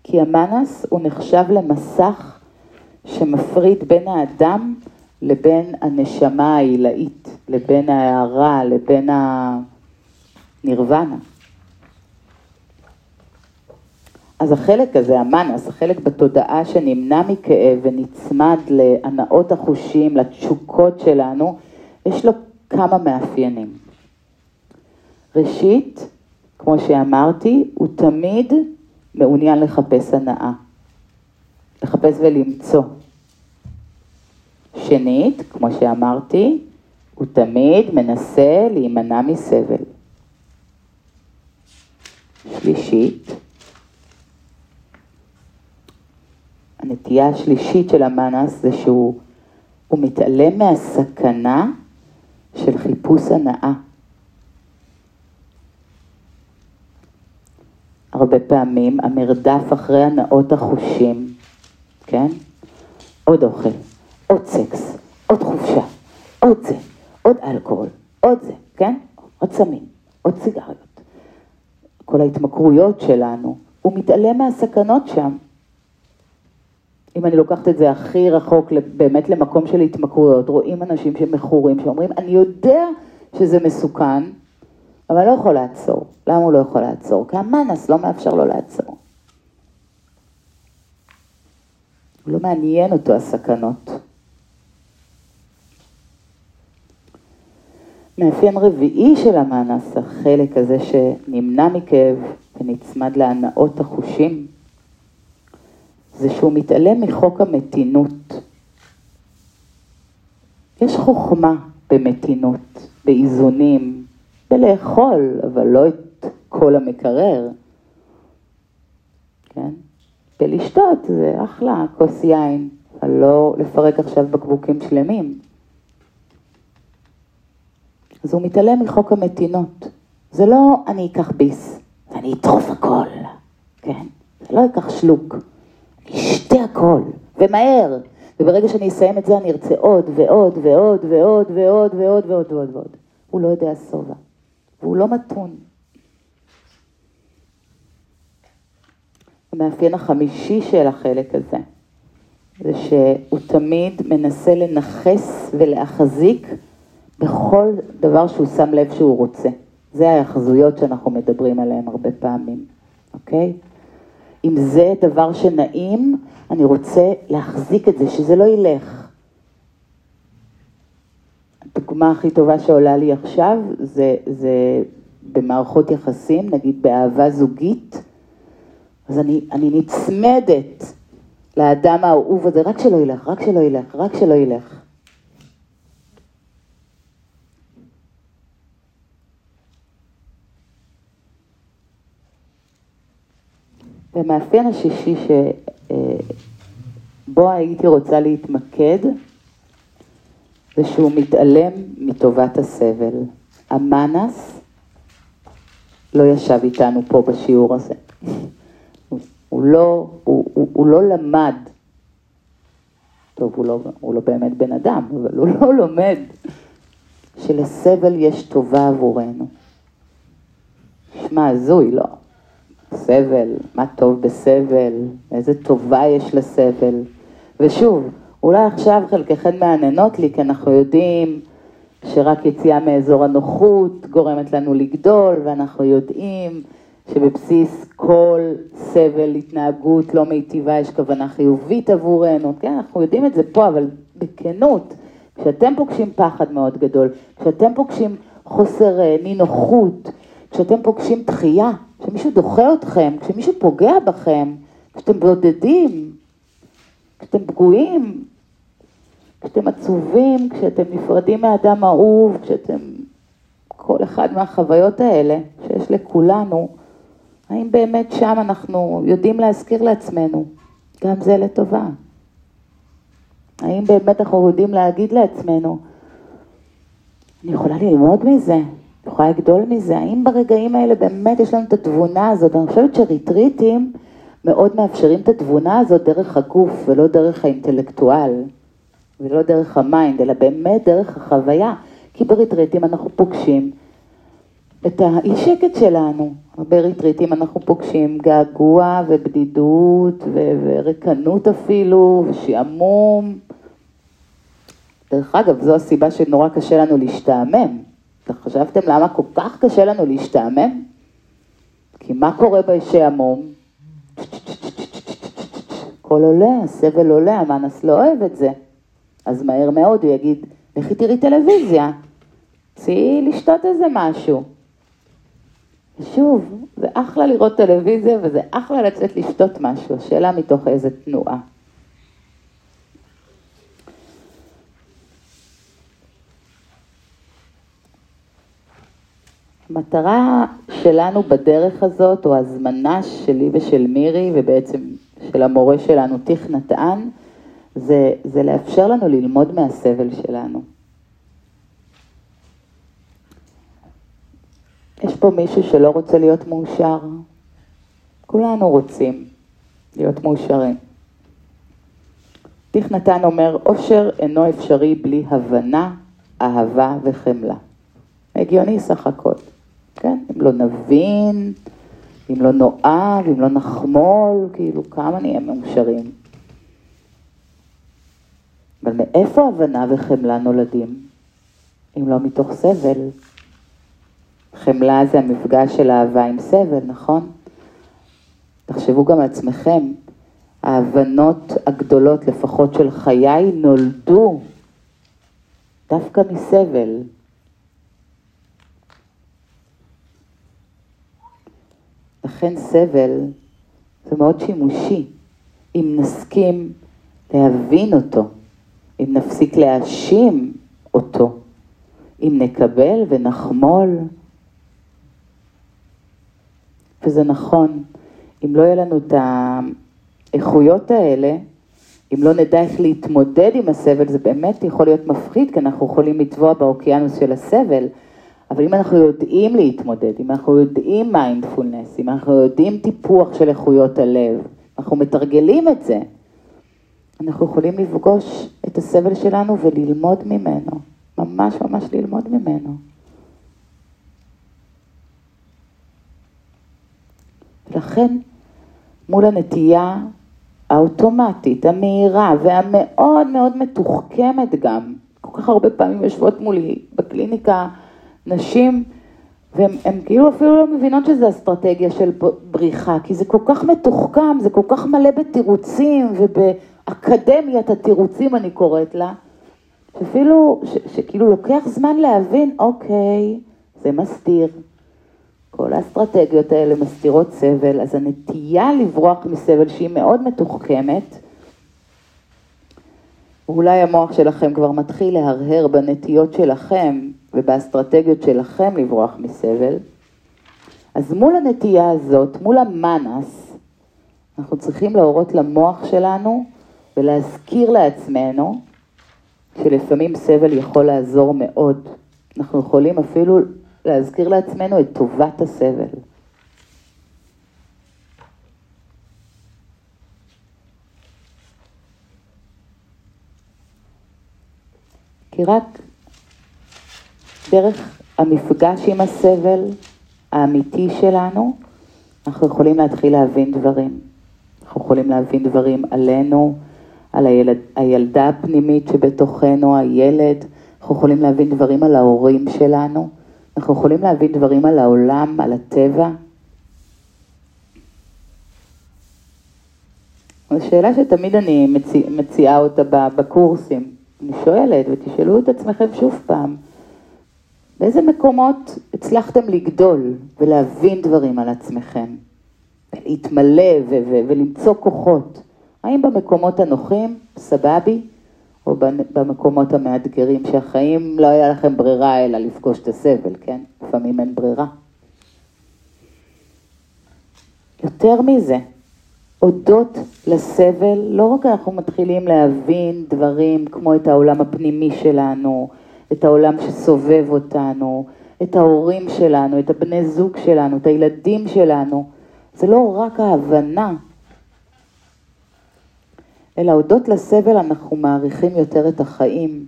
S1: כי המנס הוא נחשב למסך שמפריד בין האדם לבין הנשמה העילאית, לבין ההערה, לבין הנירוונה. אז החלק הזה, המנס, החלק בתודעה שנמנע מכאב ונצמד להנאות החושים, לתשוקות שלנו, יש לו כמה מאפיינים. ראשית, כמו שאמרתי, הוא תמיד מעוניין לחפש הנאה, לחפש ולמצוא. שנית, כמו שאמרתי, הוא תמיד מנסה להימנע מסבל. שלישית, הנטייה השלישית של המאנס זה שהוא מתעלם מהסכנה של חיפוש הנאה. הרבה פעמים המרדף אחרי הנאות החושים, כן? עוד אוכל, עוד סקס, עוד חופשה, עוד זה, עוד אלכוהול, עוד זה, כן? עוד סמים, עוד סיגריות. כל ההתמכרויות שלנו, הוא מתעלם מהסכנות שם. אם אני לוקחת את זה הכי רחוק, באמת למקום של התמכרויות, רואים אנשים שמכורים, שאומרים, אני יודע שזה מסוכן, אבל לא יכול לעצור. למה הוא לא יכול לעצור? כי המאנס לא מאפשר לו לעצור. לא מעניין אותו הסכנות. מאפיין רביעי של המאנס, החלק הזה שנמנע מכאב ונצמד להנאות החושים, זה שהוא מתעלם מחוק המתינות. יש חוכמה במתינות, באיזונים, בלאכול, אבל לא את כל המקרר, כן? בלשתות זה אחלה, כוס יין, אבל לא לפרק עכשיו בקבוקים שלמים. אז הוא מתעלם מחוק המתינות. זה לא אני אקח ביס, אני אטרוף הכל, כן? זה לא אקח שלוק. אשתה הכל, ומהר. וברגע שאני אסיים את זה אני ארצה עוד ועוד ועוד ועוד ועוד ועוד ועוד ועוד ועוד. הוא לא יודע שובע, והוא לא מתון. המאפיין החמישי של החלק הזה, זה שהוא תמיד מנסה לנכס ולהחזיק בכל דבר שהוא שם לב שהוא רוצה. זה ההאחזויות שאנחנו מדברים עליהן הרבה פעמים, אוקיי? אם זה דבר שנעים, אני רוצה להחזיק את זה, שזה לא ילך. הדוגמה הכי טובה שעולה לי עכשיו זה, זה במערכות יחסים, נגיד באהבה זוגית, אז אני, אני נצמדת לאדם האהוב הזה, רק שלא ילך, רק שלא ילך, רק שלא ילך. והמאפיין השישי שבו הייתי רוצה להתמקד, זה שהוא מתעלם מטובת הסבל. המאנס לא ישב איתנו פה בשיעור הזה. הוא לא, הוא, הוא, הוא לא למד, טוב, הוא לא, הוא לא באמת בן אדם, אבל הוא לא לומד שלסבל יש טובה עבורנו. נשמע הזוי, לא. סבל, מה טוב בסבל, איזה טובה יש לסבל. ושוב, אולי עכשיו חלקכן מעניינות לי, כי אנחנו יודעים שרק יציאה מאזור הנוחות גורמת לנו לגדול, ואנחנו יודעים שבבסיס כל סבל, התנהגות לא מיטיבה, יש כוונה חיובית עבורנו, כן, אנחנו יודעים את זה פה, אבל בכנות, כשאתם פוגשים פחד מאוד גדול, כשאתם פוגשים חוסר אה, נינוחות, כשאתם פוגשים דחייה, כשמישהו דוחה אתכם, כשמישהו פוגע בכם, כשאתם בודדים, כשאתם פגועים, כשאתם עצובים, כשאתם נפרדים מאדם אהוב, כשאתם... כל אחד מהחוויות האלה שיש לכולנו, האם באמת שם אנחנו יודעים להזכיר לעצמנו, גם זה לטובה? האם באמת אנחנו יודעים להגיד לעצמנו, אני יכולה ללמוד מזה, יכולה לגדול מזה? האם ברגעים האלה באמת יש לנו את התבונה הזאת? אני חושבת שריטריטים מאוד מאפשרים את התבונה הזאת דרך הגוף ולא דרך האינטלקטואל. ולא דרך ה mind, אלא באמת דרך החוויה, כי בריטריטים אנחנו פוגשים את האי שקט שלנו. בריטריטים אנחנו פוגשים געגוע ובדידות ו- וריקנות אפילו, ושעמום. דרך אגב, זו הסיבה שנורא קשה לנו להשתעמם. חשבתם למה כל כך קשה לנו להשתעמם? כי מה קורה בשעמום? הכל עולה, הסבל עולה, המאנס לא אוהב את זה. אז מהר מאוד הוא יגיד, לכי תראי טלוויזיה, צאי לשתות איזה משהו. ושוב, זה אחלה לראות טלוויזיה וזה אחלה לצאת לשתות משהו, השאלה מתוך איזה תנועה. המטרה שלנו בדרך הזאת, או הזמנה שלי ושל מירי, ובעצם של המורה שלנו, טיך נתן, זה, זה לאפשר לנו ללמוד מהסבל שלנו. יש פה מישהו שלא רוצה להיות מאושר? כולנו רוצים להיות מאושרים. טיך נתן אומר, אושר אינו אפשרי בלי הבנה, אהבה וחמלה. הגיוני סך הכל. כן? אם לא נבין, אם לא נאהב, אם לא נחמול, כאילו כמה נהיה מאושרים. אבל מאיפה הבנה וחמלה נולדים? אם לא מתוך סבל. חמלה זה המפגש של אהבה עם סבל, נכון? תחשבו גם על עצמכם, ההבנות הגדולות, לפחות של חיי, נולדו דווקא מסבל. לכן סבל זה מאוד שימושי, אם נסכים להבין אותו, אם נפסיק להאשים אותו, אם נקבל ונחמול. וזה נכון, אם לא יהיה לנו את האיכויות האלה, אם לא נדע איך להתמודד עם הסבל, זה באמת יכול להיות מפחיד, כי אנחנו יכולים לטבוע באוקיינוס של הסבל. אבל אם אנחנו יודעים להתמודד, אם אנחנו יודעים מיינדפולנס, אם אנחנו יודעים טיפוח של איכויות הלב, אנחנו מתרגלים את זה, אנחנו יכולים לפגוש את הסבל שלנו וללמוד ממנו, ממש ממש ללמוד ממנו. ולכן, מול הנטייה האוטומטית, המהירה והמאוד מאוד מתוחכמת גם, כל כך הרבה פעמים יושבות מולי בקליניקה, נשים, והן כאילו אפילו לא מבינות שזה אסטרטגיה של בריחה, כי זה כל כך מתוחכם, זה כל כך מלא בתירוצים ובאקדמיית התירוצים אני קוראת לה, שאפילו, ש, שכאילו לוקח זמן להבין, אוקיי, זה מסתיר. כל האסטרטגיות האלה מסתירות סבל, אז הנטייה לברוח מסבל שהיא מאוד מתוחכמת, אולי המוח שלכם כבר מתחיל להרהר בנטיות שלכם ובאסטרטגיות שלכם לברוח מסבל, אז מול הנטייה הזאת, מול המאנס, אנחנו צריכים להורות למוח שלנו ולהזכיר לעצמנו שלפעמים סבל יכול לעזור מאוד. אנחנו יכולים אפילו להזכיר לעצמנו את טובת הסבל. כי רק דרך המפגש עם הסבל האמיתי שלנו, אנחנו יכולים להתחיל להבין דברים. אנחנו יכולים להבין דברים עלינו, על הילד, הילדה הפנימית שבתוכנו, הילד, אנחנו יכולים להבין דברים על ההורים שלנו, אנחנו יכולים להבין דברים על העולם, על הטבע. זו שאלה שתמיד אני מציא, מציעה אותה בקורסים. אני שואלת, ותשאלו את עצמכם שוב פעם, באיזה מקומות הצלחתם לגדול ולהבין דברים על עצמכם, ולהתמלא ו- ו- ולמצוא כוחות? האם במקומות הנוחים, סבבי, או במקומות המאתגרים, שהחיים לא היה לכם ברירה אלא לפגוש את הסבל, כן? לפעמים אין ברירה. יותר מזה, הודות לסבל, לא רק אנחנו מתחילים להבין דברים כמו את העולם הפנימי שלנו, את העולם שסובב אותנו, את ההורים שלנו, את הבני זוג שלנו, את הילדים שלנו. זה לא רק ההבנה, אלא הודות לסבל אנחנו מעריכים יותר את החיים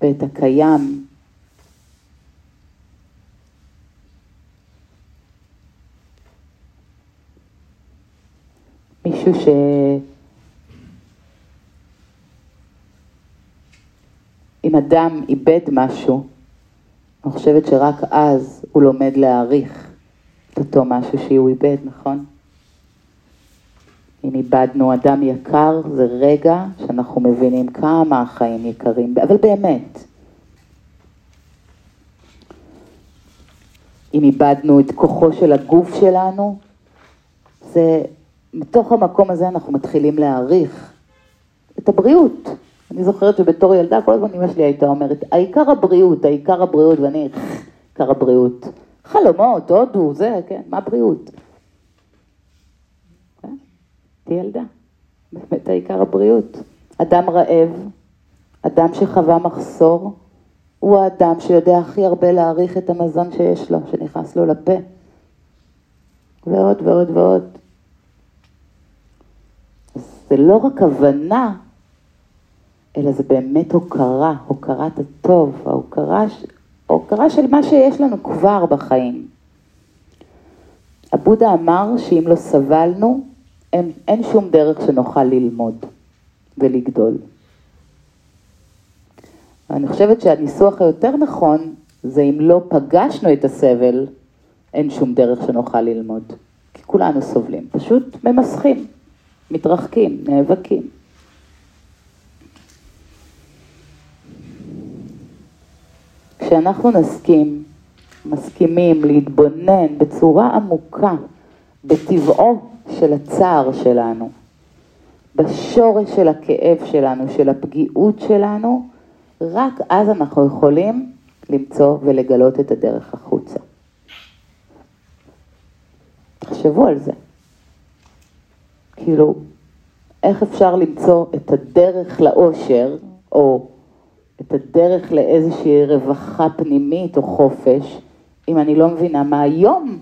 S1: ואת הקיים. מישהו ש... אם אדם איבד משהו, אני חושבת שרק אז הוא לומד להעריך את אותו משהו שהוא איבד, נכון? אם איבדנו אדם יקר, זה רגע שאנחנו מבינים כמה החיים יקרים, אבל באמת. אם איבדנו את כוחו של הגוף שלנו, זה, מתוך המקום הזה אנחנו מתחילים להעריך את הבריאות. אני זוכרת שבתור ילדה כל הזמן אמא שלי הייתה אומרת, העיקר הבריאות, העיקר הבריאות, ואני, עיקר הבריאות. חלומות, הודו, זה, כן, מה בריאות? הייתי ילדה, באמת העיקר הבריאות. אדם רעב, אדם שחווה מחסור, הוא האדם שיודע הכי הרבה להעריך את המזון שיש לו, שנכנס לו לפה. ועוד ועוד ועוד. זה לא רק הבנה, אלא זה באמת הוקרה, הוקרת הטוב, ההוקרה, ההוקרה של מה שיש לנו כבר בחיים. הבודה אמר שאם לא סבלנו, אין, אין שום דרך שנוכל ללמוד ולגדול. אני חושבת שהניסוח היותר נכון זה אם לא פגשנו את הסבל, אין שום דרך שנוכל ללמוד. כי כולנו סובלים, פשוט ממסכים, מתרחקים, נאבקים. כשאנחנו נסכים, מסכימים להתבונן בצורה עמוקה בטבעו של הצער שלנו, בשורש של הכאב שלנו, של הפגיעות שלנו, רק אז אנחנו יכולים למצוא ולגלות את הדרך החוצה. תחשבו על זה. כאילו, איך אפשר למצוא את הדרך לאושר, או את הדרך לאיזושהי רווחה פנימית או חופש, אם אני לא מבינה מה היום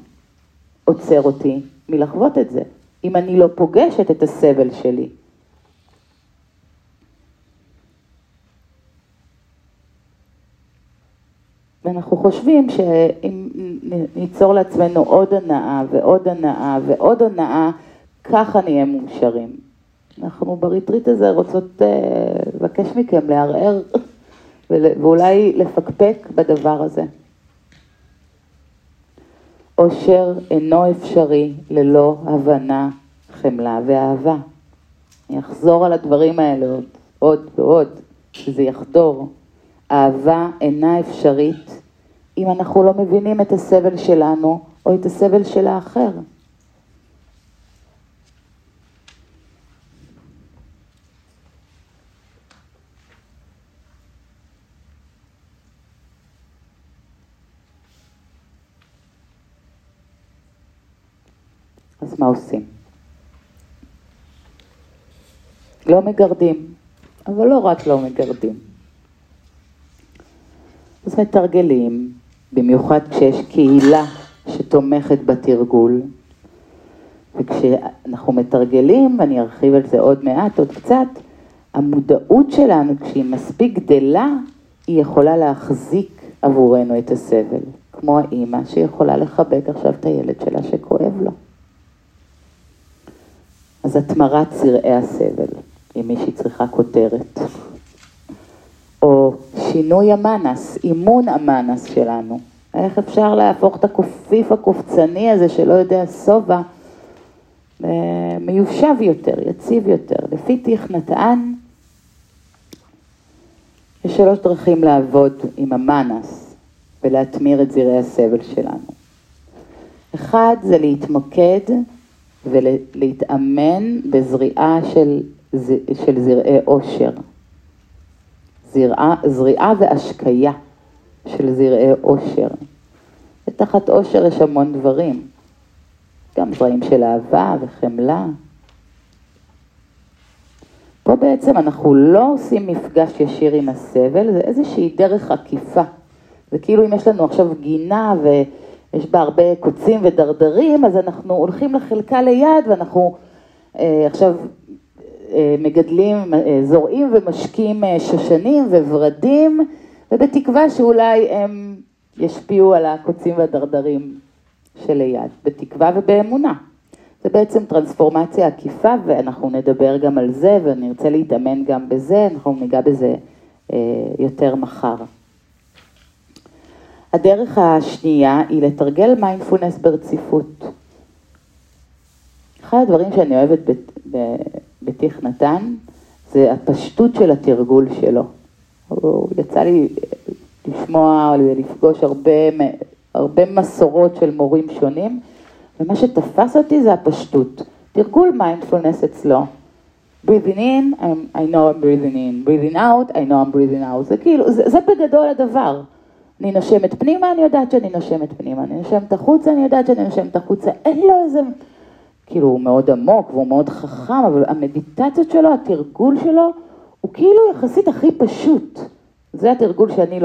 S1: עוצר אותי מלחוות את זה, אם אני לא פוגשת את הסבל שלי. ואנחנו חושבים שאם ניצור לעצמנו עוד הנאה ועוד הנאה ועוד הנאה, ככה נהיה מאושרים. אנחנו בריטריט הזה רוצות uh, לבקש מכם לערער ואולי לפקפק בדבר הזה. עושר אינו אפשרי ללא הבנה, חמלה ואהבה. אני אחזור על הדברים האלה עוד, עוד ועוד, שזה יחדור. אהבה אינה אפשרית אם אנחנו לא מבינים את הסבל שלנו או את הסבל של האחר. אז מה עושים? לא מגרדים, אבל לא רק לא מגרדים. אז מתרגלים, במיוחד כשיש קהילה שתומכת בתרגול, וכשאנחנו מתרגלים, ואני ארחיב על זה עוד מעט, עוד קצת, המודעות שלנו, כשהיא מספיק גדלה, היא יכולה להחזיק עבורנו את הסבל, כמו האימא שיכולה לחבק עכשיו את הילד שלה שכואב לו. אז התמרת זרעי הסבל, אם מישהי צריכה כותרת. או שינוי המנס, אימון המנס שלנו. איך אפשר להפוך את הקופיף הקופצני הזה שלא יודע שובע, אה, מיושב יותר, יציב יותר. לפי תיך נתן, יש שלוש דרכים לעבוד עם המנס ולהתמיר את זרעי הסבל שלנו. אחד זה להתמקד ולהתאמן בזריעה של, של זרעי עושר. זרעה, זריעה והשקיה של זרעי עושר. ותחת עושר יש המון דברים, גם זרעים של אהבה וחמלה. פה בעצם אנחנו לא עושים מפגש ישיר עם הסבל, זה איזושהי דרך עקיפה. זה כאילו אם יש לנו עכשיו גינה ו... יש בה הרבה קוצים ודרדרים, אז אנחנו הולכים לחלקה ליד ואנחנו אה, עכשיו מגדלים, זורעים ומשקים שושנים וורדים, ובתקווה שאולי הם ישפיעו על הקוצים והדרדרים שליד, בתקווה ובאמונה. זה בעצם טרנספורמציה עקיפה, ואנחנו נדבר גם על זה, ונרצה להתאמן גם בזה, אנחנו ניגע בזה אה, יותר מחר. הדרך השנייה היא לתרגל מיינדפולנס ברציפות. אחד הדברים שאני אוהבת בתיך נתן, זה הפשטות של התרגול שלו. יצא לי לשמוע ולפגוש הרבה, הרבה מסורות של מורים שונים, ומה שתפס אותי זה הפשטות. תרגול מיינדפולנס אצלו. breathing in, I'm, I know I'm breathing in, breathing out, I know I'm breathing out. זה כאילו, זה, זה בגדול הדבר. אני נושמת פנימה, אני יודעת שאני נושמת פנימה, אני נושמת החוצה, אני יודעת שאני נושמת החוצה. אין לו איזה, כאילו, הוא מאוד עמוק והוא מאוד חכם, אבל המדיטציות שלו, התרגול שלו, הוא כאילו יחסית הכי פשוט. זה התרגול שאני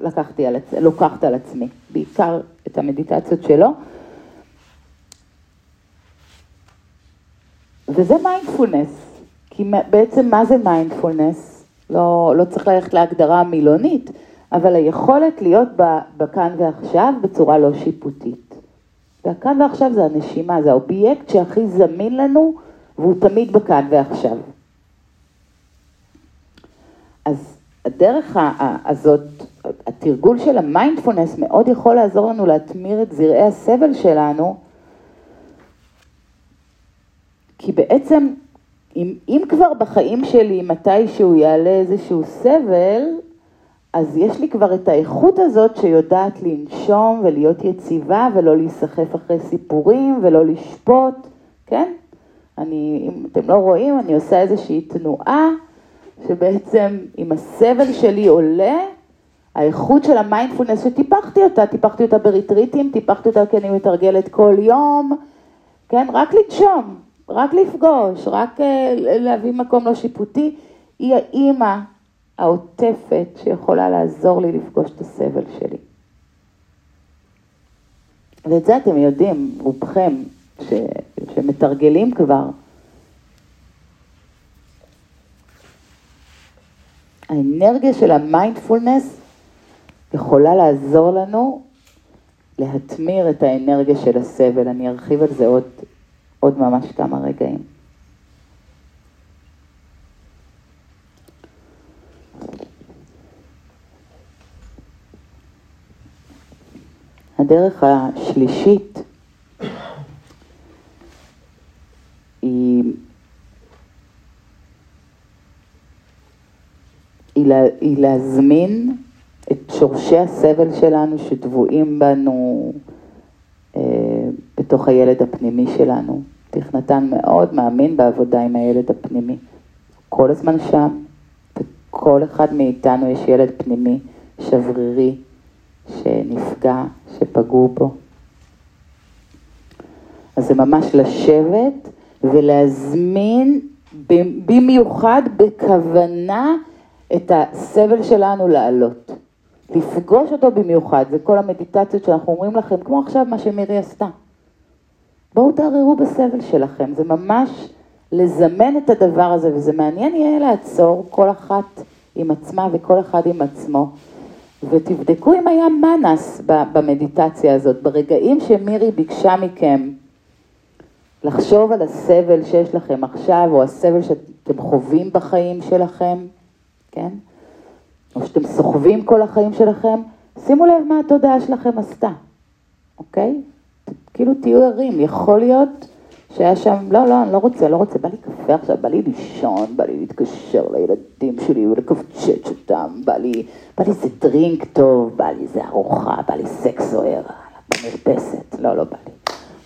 S1: לקחתי על, לוקחת על עצמי, בעיקר את המדיטציות שלו. וזה מיינדפולנס, כי בעצם מה זה מיינדפולנס? לא, לא צריך ללכת להגדרה המילונית, אבל היכולת להיות בכאן ועכשיו בצורה לא שיפוטית. והכאן ועכשיו זה הנשימה, זה האובייקט שהכי זמין לנו, והוא תמיד בכאן ועכשיו. אז הדרך הזאת, התרגול של המיינדפולנס מאוד יכול לעזור לנו להתמיר את זרעי הסבל שלנו, כי בעצם, אם, אם כבר בחיים שלי מתישהו יעלה איזשהו סבל, אז יש לי כבר את האיכות הזאת שיודעת לנשום ולהיות יציבה ולא להיסחף אחרי סיפורים ולא לשפוט, כן? אני, אם אתם לא רואים, אני עושה איזושהי תנועה שבעצם אם הסבל שלי עולה, האיכות של המיינדפולנס שטיפחתי אותה, טיפחתי אותה בריטריטים, טיפחתי אותה כי אני מתרגלת כל יום, כן? רק לנשום, רק לפגוש, רק אה, להביא מקום לא שיפוטי, היא האימא העוטפת שיכולה לעזור לי לפגוש את הסבל שלי. ואת זה אתם יודעים, רובכם, ש, שמתרגלים כבר. האנרגיה של המיינדפולנס יכולה לעזור לנו להתמיר את האנרגיה של הסבל. אני ארחיב על זה עוד, עוד ממש כמה רגעים. הדרך השלישית היא, היא, לה, היא להזמין את שורשי הסבל שלנו שטבועים בנו אה, בתוך הילד הפנימי שלנו. תכנתן מאוד מאמין בעבודה עם הילד הפנימי. כל הזמן שם, וכל אחד מאיתנו יש ילד פנימי שברירי, שנפגע, שפגעו בו. אז זה ממש לשבת ולהזמין במיוחד בכוונה את הסבל שלנו לעלות. לפגוש אותו במיוחד, זה כל המדיטציות שאנחנו אומרים לכם, כמו עכשיו מה שמירי עשתה. בואו תערערו בסבל שלכם, זה ממש לזמן את הדבר הזה, וזה מעניין יהיה לעצור כל אחת עם עצמה וכל אחד עם עצמו, ותבדקו אם היה מנס במדיטציה הזאת, ברגעים שמירי ביקשה מכם לחשוב על הסבל שיש לכם עכשיו, או הסבל שאתם חווים בחיים שלכם, כן? או שאתם סוחבים כל החיים שלכם, שימו לב מה התודעה שלכם עשתה, אוקיי? כאילו תהיו ערים, יכול להיות שהיה שם, לא, לא, אני לא רוצה, לא רוצה, בא לי קפה עכשיו, בא לי לישון, בא לי להתקשר לילדים שלי ולקפצ'ץ' אותם, בא לי, בא לי איזה דרינק טוב, בא לי איזה ארוחה, בא לי סקס זוהר במרפסת, לא, לא בא לי.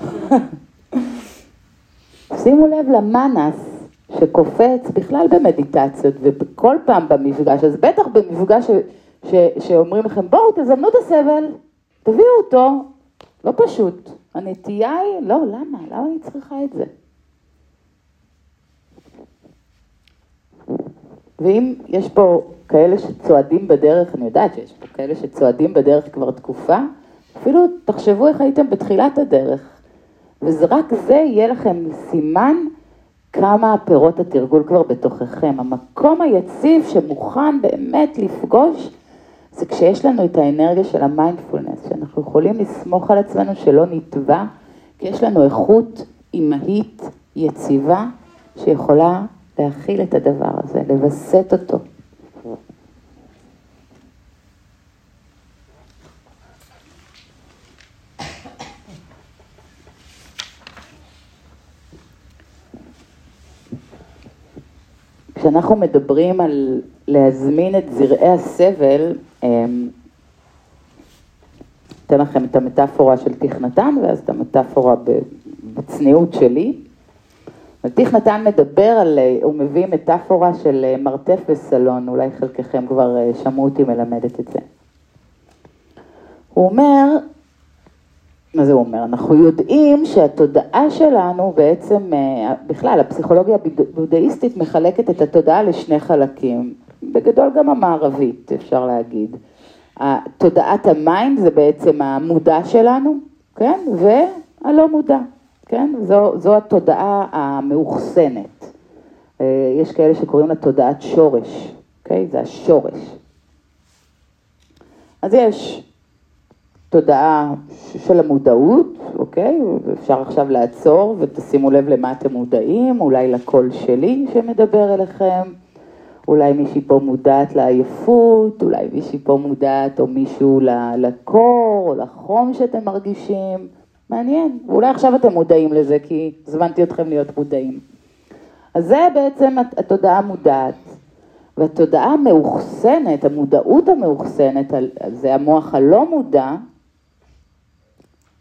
S1: שימו לב למאנס שקופץ בכלל במדיטציות ובכל פעם במפגש, אז בטח במפגש ש, ש, שאומרים לכם, בואו תזמנו את הסבל, תביאו אותו, לא פשוט. הנטייה היא, לא, למה? למה אני צריכה את זה? ואם יש פה כאלה שצועדים בדרך, אני יודעת שיש פה כאלה שצועדים בדרך כבר תקופה, אפילו תחשבו איך הייתם בתחילת הדרך, וזה רק זה יהיה לכם סימן כמה פירות התרגול כבר בתוככם. המקום היציב שמוכן באמת לפגוש, זה כשיש לנו את האנרגיה של המיינדפולנס, שאנחנו יכולים לסמוך על עצמנו שלא נטבע, כי יש לנו איכות אימהית יציבה שיכולה להכיל את הדבר הזה, לווסת אותו. כשאנחנו מדברים על להזמין את זרעי הסבל, אמ, אתן לכם את המטאפורה של תכנתן ואז את המטאפורה בצניעות שלי. תיך נתן מדבר על, הוא מביא מטאפורה של מרתף וסלון, אולי חלקכם כבר אה, שמעו אותי מלמדת את זה. הוא אומר, מה זה אומר? אנחנו יודעים שהתודעה שלנו בעצם, אה, בכלל הפסיכולוגיה הבודהיסטית מחלקת את התודעה לשני חלקים, בגדול גם המערבית אפשר להגיד. תודעת ה mind זה בעצם המודע שלנו, כן? והלא מודע, כן? זו, זו התודעה המאוחסנת. אה, יש כאלה שקוראים לה תודעת שורש, אוקיי? זה השורש. אז יש תודעה של המודעות, אוקיי? אפשר עכשיו לעצור ותשימו לב למה אתם מודעים, אולי לקול שלי שמדבר אליכם, אולי מישהי פה מודעת לעייפות, אולי מישהי פה מודעת או מישהו לקור או לחום שאתם מרגישים, מעניין, ואולי עכשיו אתם מודעים לזה כי הזמנתי אתכם להיות מודעים. אז זה בעצם התודעה המודעת. והתודעה המאוחסנת, המודעות המאוחסנת, זה המוח הלא מודע,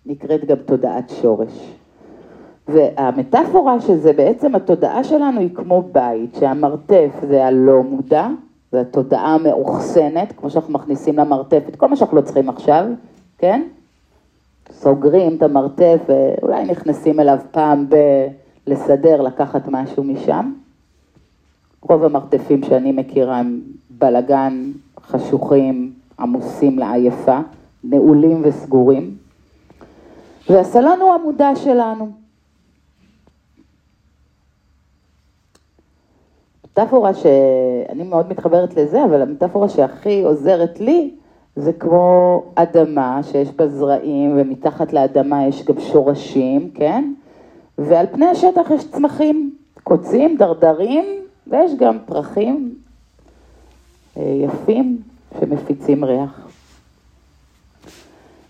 S1: נקראת גם תודעת שורש. והמטאפורה שזה בעצם התודעה שלנו היא כמו בית, שהמרתף זה הלא מודע, זה התודעה המאוחסנת, כמו שאנחנו מכניסים למרתף את כל מה שאנחנו לא צריכים עכשיו, כן? סוגרים את המרתף ואולי נכנסים אליו פעם ב... לסדר, לקחת משהו משם. רוב המרתפים שאני מכירה הם בלגן, חשוכים, עמוסים לעייפה, נעולים וסגורים. והסלון הוא המודע שלנו. מטאפורה שאני מאוד מתחברת לזה, אבל המטאפורה שהכי עוזרת לי, זה כמו אדמה שיש בה זרעים, ומתחת לאדמה יש גם שורשים, כן? ועל פני השטח יש צמחים, קוצים, דרדרים, ויש גם פרחים אה, יפים שמפיצים ריח.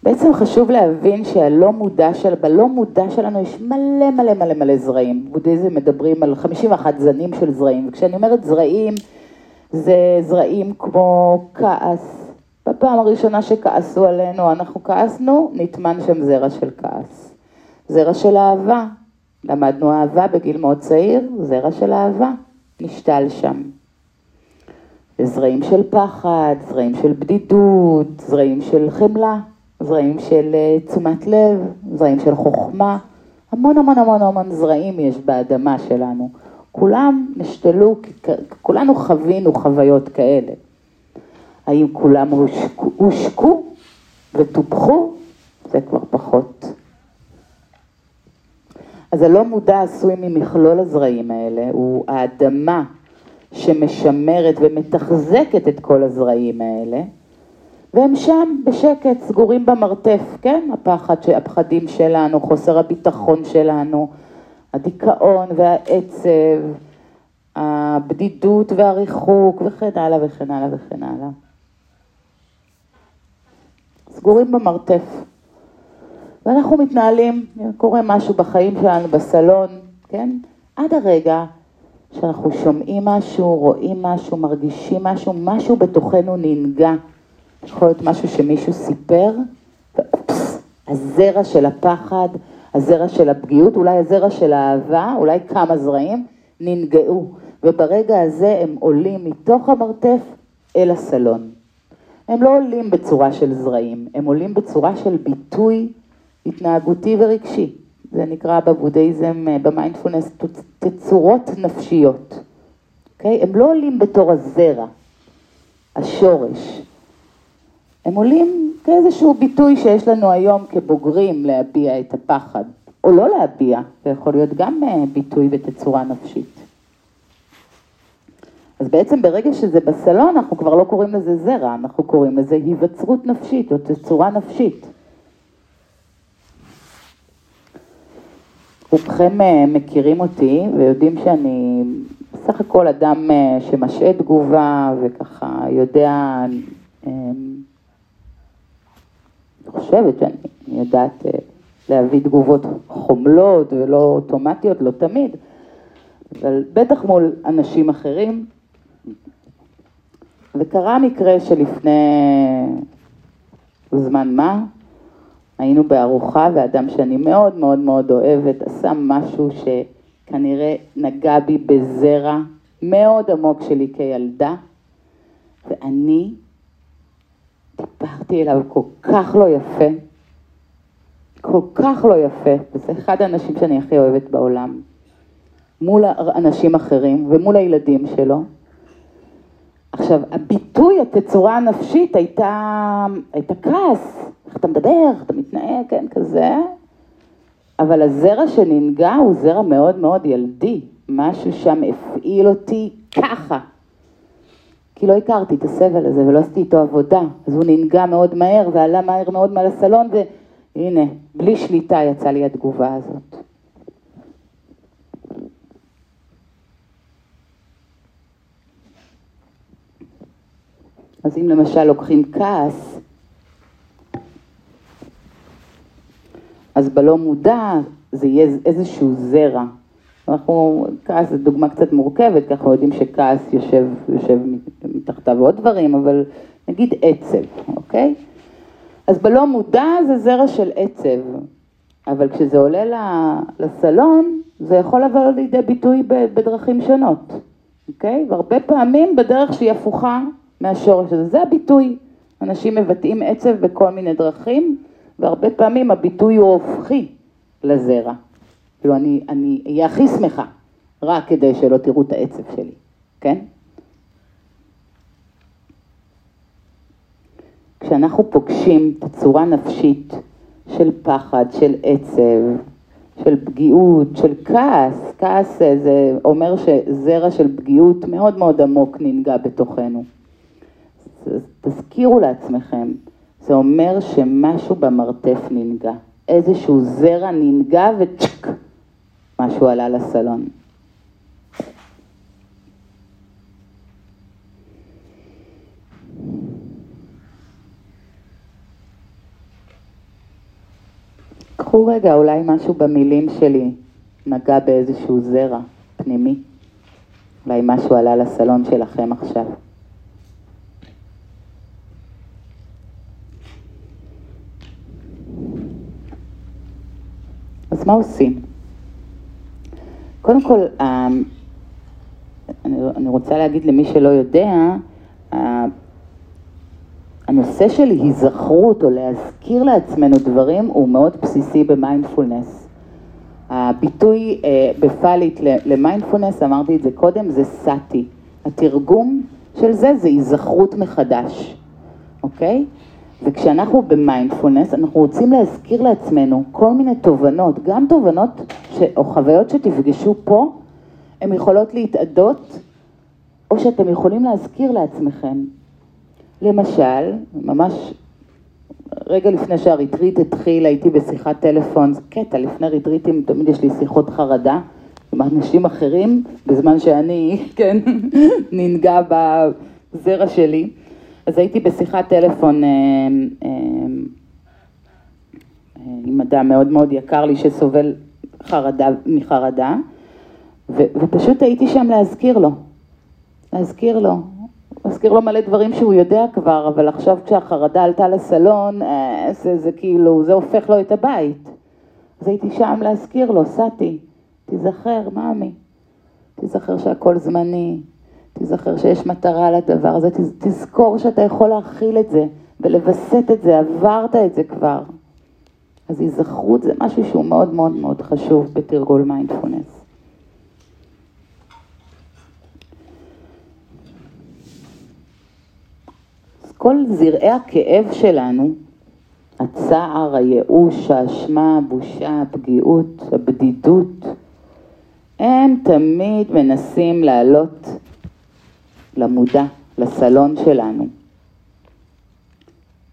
S1: בעצם חשוב להבין שהלא מודע של, בלא מודע שלנו יש מלא מלא מלא מלא זרעים. בודהיזם מדברים על 51 זנים של זרעים, וכשאני אומרת זרעים, זה זרעים כמו כעס. בפעם הראשונה שכעסו עלינו, אנחנו כעסנו, נטמן שם זרע של כעס. זרע של אהבה, למדנו אהבה בגיל מאוד צעיר, זרע של אהבה, נשתל שם. זרעים של פחד, זרעים של בדידות, זרעים של חמלה. זרעים של אה, תשומת לב, זרעים של חוכמה, המון המון המון המון זרעים יש באדמה שלנו. כולם נשתלו, כולנו חווינו חוויות כאלה. האם כולם הושקו, הושקו וטופחו? זה כבר פחות. אז הלא מודע עשוי ממכלול הזרעים האלה, הוא האדמה שמשמרת ומתחזקת את כל הזרעים האלה, והם שם בשקט, סגורים במרתף, כן? הפחד, הפחדים שלנו, חוסר הביטחון שלנו, הדיכאון והעצב, הבדידות והריחוק וכן הלאה וכן הלאה וכן הלאה. סגורים במרתף. ואנחנו מתנהלים, קורה משהו בחיים שלנו בסלון, כן? עד הרגע שאנחנו שומעים משהו, רואים משהו, מרגישים משהו, משהו בתוכנו ננגע. יכול להיות משהו שמישהו סיפר, ואופס, הזרע של הפחד, הזרע של הפגיעות, אולי הזרע של האהבה, אולי כמה זרעים, ננגעו. וברגע הזה הם עולים מתוך המרתף אל הסלון. הם לא עולים בצורה של זרעים, הם עולים בצורה של ביטוי התנהגותי ורגשי. זה נקרא בבודהיזם, במיינדפולנס, תצורות נפשיות. Okay? אוקיי? הם לא עולים בתור הזרע, השורש. הם עולים כאיזשהו ביטוי שיש לנו היום כבוגרים להביע את הפחד, או לא להביע, זה יכול להיות גם אה, ביטוי בתצורה נפשית. אז בעצם ברגע שזה בסלון, אנחנו כבר לא קוראים לזה זרע, אנחנו קוראים לזה היווצרות נפשית או תצורה נפשית. רובכם אה, מכירים אותי ויודעים שאני בסך הכל אדם אה, שמשעה תגובה וככה יודע, חושבת שאני יודעת להביא תגובות חומלות ולא אוטומטיות, לא תמיד, אבל בטח מול אנשים אחרים. וקרה מקרה שלפני זמן מה, היינו בארוחה ואדם שאני מאוד מאוד מאוד אוהבת עשה משהו שכנראה נגע בי בזרע מאוד עמוק שלי כילדה, ואני דיברתי אליו כל כך לא יפה, כל כך לא יפה, וזה אחד האנשים שאני הכי אוהבת בעולם, מול אנשים אחרים ומול הילדים שלו. עכשיו, הביטוי, התצורה הנפשית הייתה, הייתה כעס, איך אתה מדבר, איך אתה מתנהג, כן, כזה, אבל הזרע שננגע הוא זרע מאוד מאוד ילדי, משהו שם הפעיל אותי ככה, כי לא הכרתי את הסבל הזה ולא עשיתי איתו עבודה, אז הוא ננגע מאוד מהר ועלה מהר מאוד מעל הסלון, והנה, בלי שליטה יצאה לי התגובה הזאת. אז אם למשל לוקחים כעס, אז בלא מודע זה יהיה איזשהו זרע. אנחנו, כעס זו דוגמה קצת מורכבת, כי אנחנו יודעים שכעס יושב, יושב מתחתיו עוד דברים, אבל נגיד עצב, אוקיי? אז בלא מודע זה זרע של עצב, אבל כשזה עולה לסלון, זה יכול לבוא לידי ביטוי בדרכים שונות, אוקיי? והרבה פעמים בדרך שהיא הפוכה מהשורש הזה, זה הביטוי. אנשים מבטאים עצב בכל מיני דרכים, והרבה פעמים הביטוי הוא הופכי לזרע. כאילו, אני, אני אהיה הכי שמחה, רק כדי שלא תראו את העצב שלי, כן? כשאנחנו פוגשים את הצורה הנפשית של פחד, של עצב, של פגיעות, של כעס, כעס זה אומר שזרע של פגיעות מאוד מאוד עמוק ננגע בתוכנו. תזכירו לעצמכם, זה אומר שמשהו במרתף ננגע, איזשהו זרע ננגע וצ'ק, משהו עלה לסלון. קחו רגע, אולי משהו במילים שלי נגע באיזשהו זרע פנימי. אולי משהו עלה לסלון שלכם עכשיו. אז מה עושים? קודם כל, אה, אני רוצה להגיד למי שלא יודע, אה, הנושא של היזכרות או להזכיר לעצמנו דברים הוא מאוד בסיסי במיינדפולנס. הביטוי אה, בפאלית למיינדפולנס, אמרתי את זה קודם, זה סאטי. התרגום של זה זה היזכרות מחדש, אוקיי? וכשאנחנו במיינדפולנס, אנחנו רוצים להזכיר לעצמנו כל מיני תובנות, גם תובנות ש... או חוויות שתפגשו פה, הן יכולות להתאדות, או שאתם יכולים להזכיר לעצמכם. למשל, ממש רגע לפני שהריטריט התחיל, הייתי בשיחת טלפון, זה קטע, לפני ריטריטים תמיד יש לי שיחות חרדה עם אנשים אחרים, בזמן שאני, כן, ננגע בזרע שלי. אז הייתי בשיחת טלפון אה, אה, אה, עם אדם מאוד מאוד יקר לי שסובל חרדה, מחרדה, ו, ופשוט הייתי שם להזכיר לו, להזכיר לו, להזכיר לו מלא דברים שהוא יודע כבר, אבל עכשיו כשהחרדה עלתה לסלון, זה, זה כאילו, זה הופך לו את הבית. אז הייתי שם להזכיר לו, סאטי, תיזכר, מאמי, תיזכר שהכל זמני, תיזכר שיש מטרה לדבר הזה, תזכור שאתה יכול להכיל את זה ולווסת את זה, עברת את זה כבר. אז היזכרות זה משהו שהוא מאוד מאוד מאוד חשוב בתרגול מיינדפולנס. אז כל זרעי הכאב שלנו, הצער, הייאוש, האשמה, הבושה, הפגיעות, הבדידות, הם תמיד מנסים לעלות למודע, לסלון שלנו.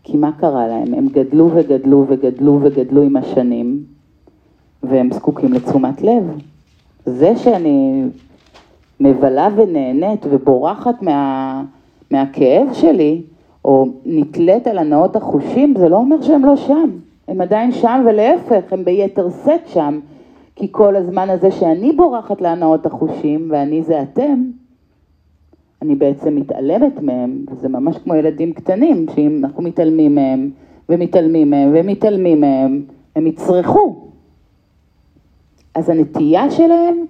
S1: כי מה קרה להם? הם גדלו וגדלו וגדלו וגדלו עם השנים, והם זקוקים לתשומת לב. זה שאני מבלה ונהנית ובורחת מה, מהכאב שלי, או נתלית על הנאות החושים, זה לא אומר שהם לא שם. הם עדיין שם ולהפך, הם ביתר שאת שם. כי כל הזמן הזה שאני בורחת להנאות החושים, ואני זה אתם, אני בעצם מתעלמת מהם, וזה ממש כמו ילדים קטנים, שאם אנחנו מתעלמים מהם, ומתעלמים מהם, ומתעלמים מהם, הם יצרכו. אז הנטייה שלהם,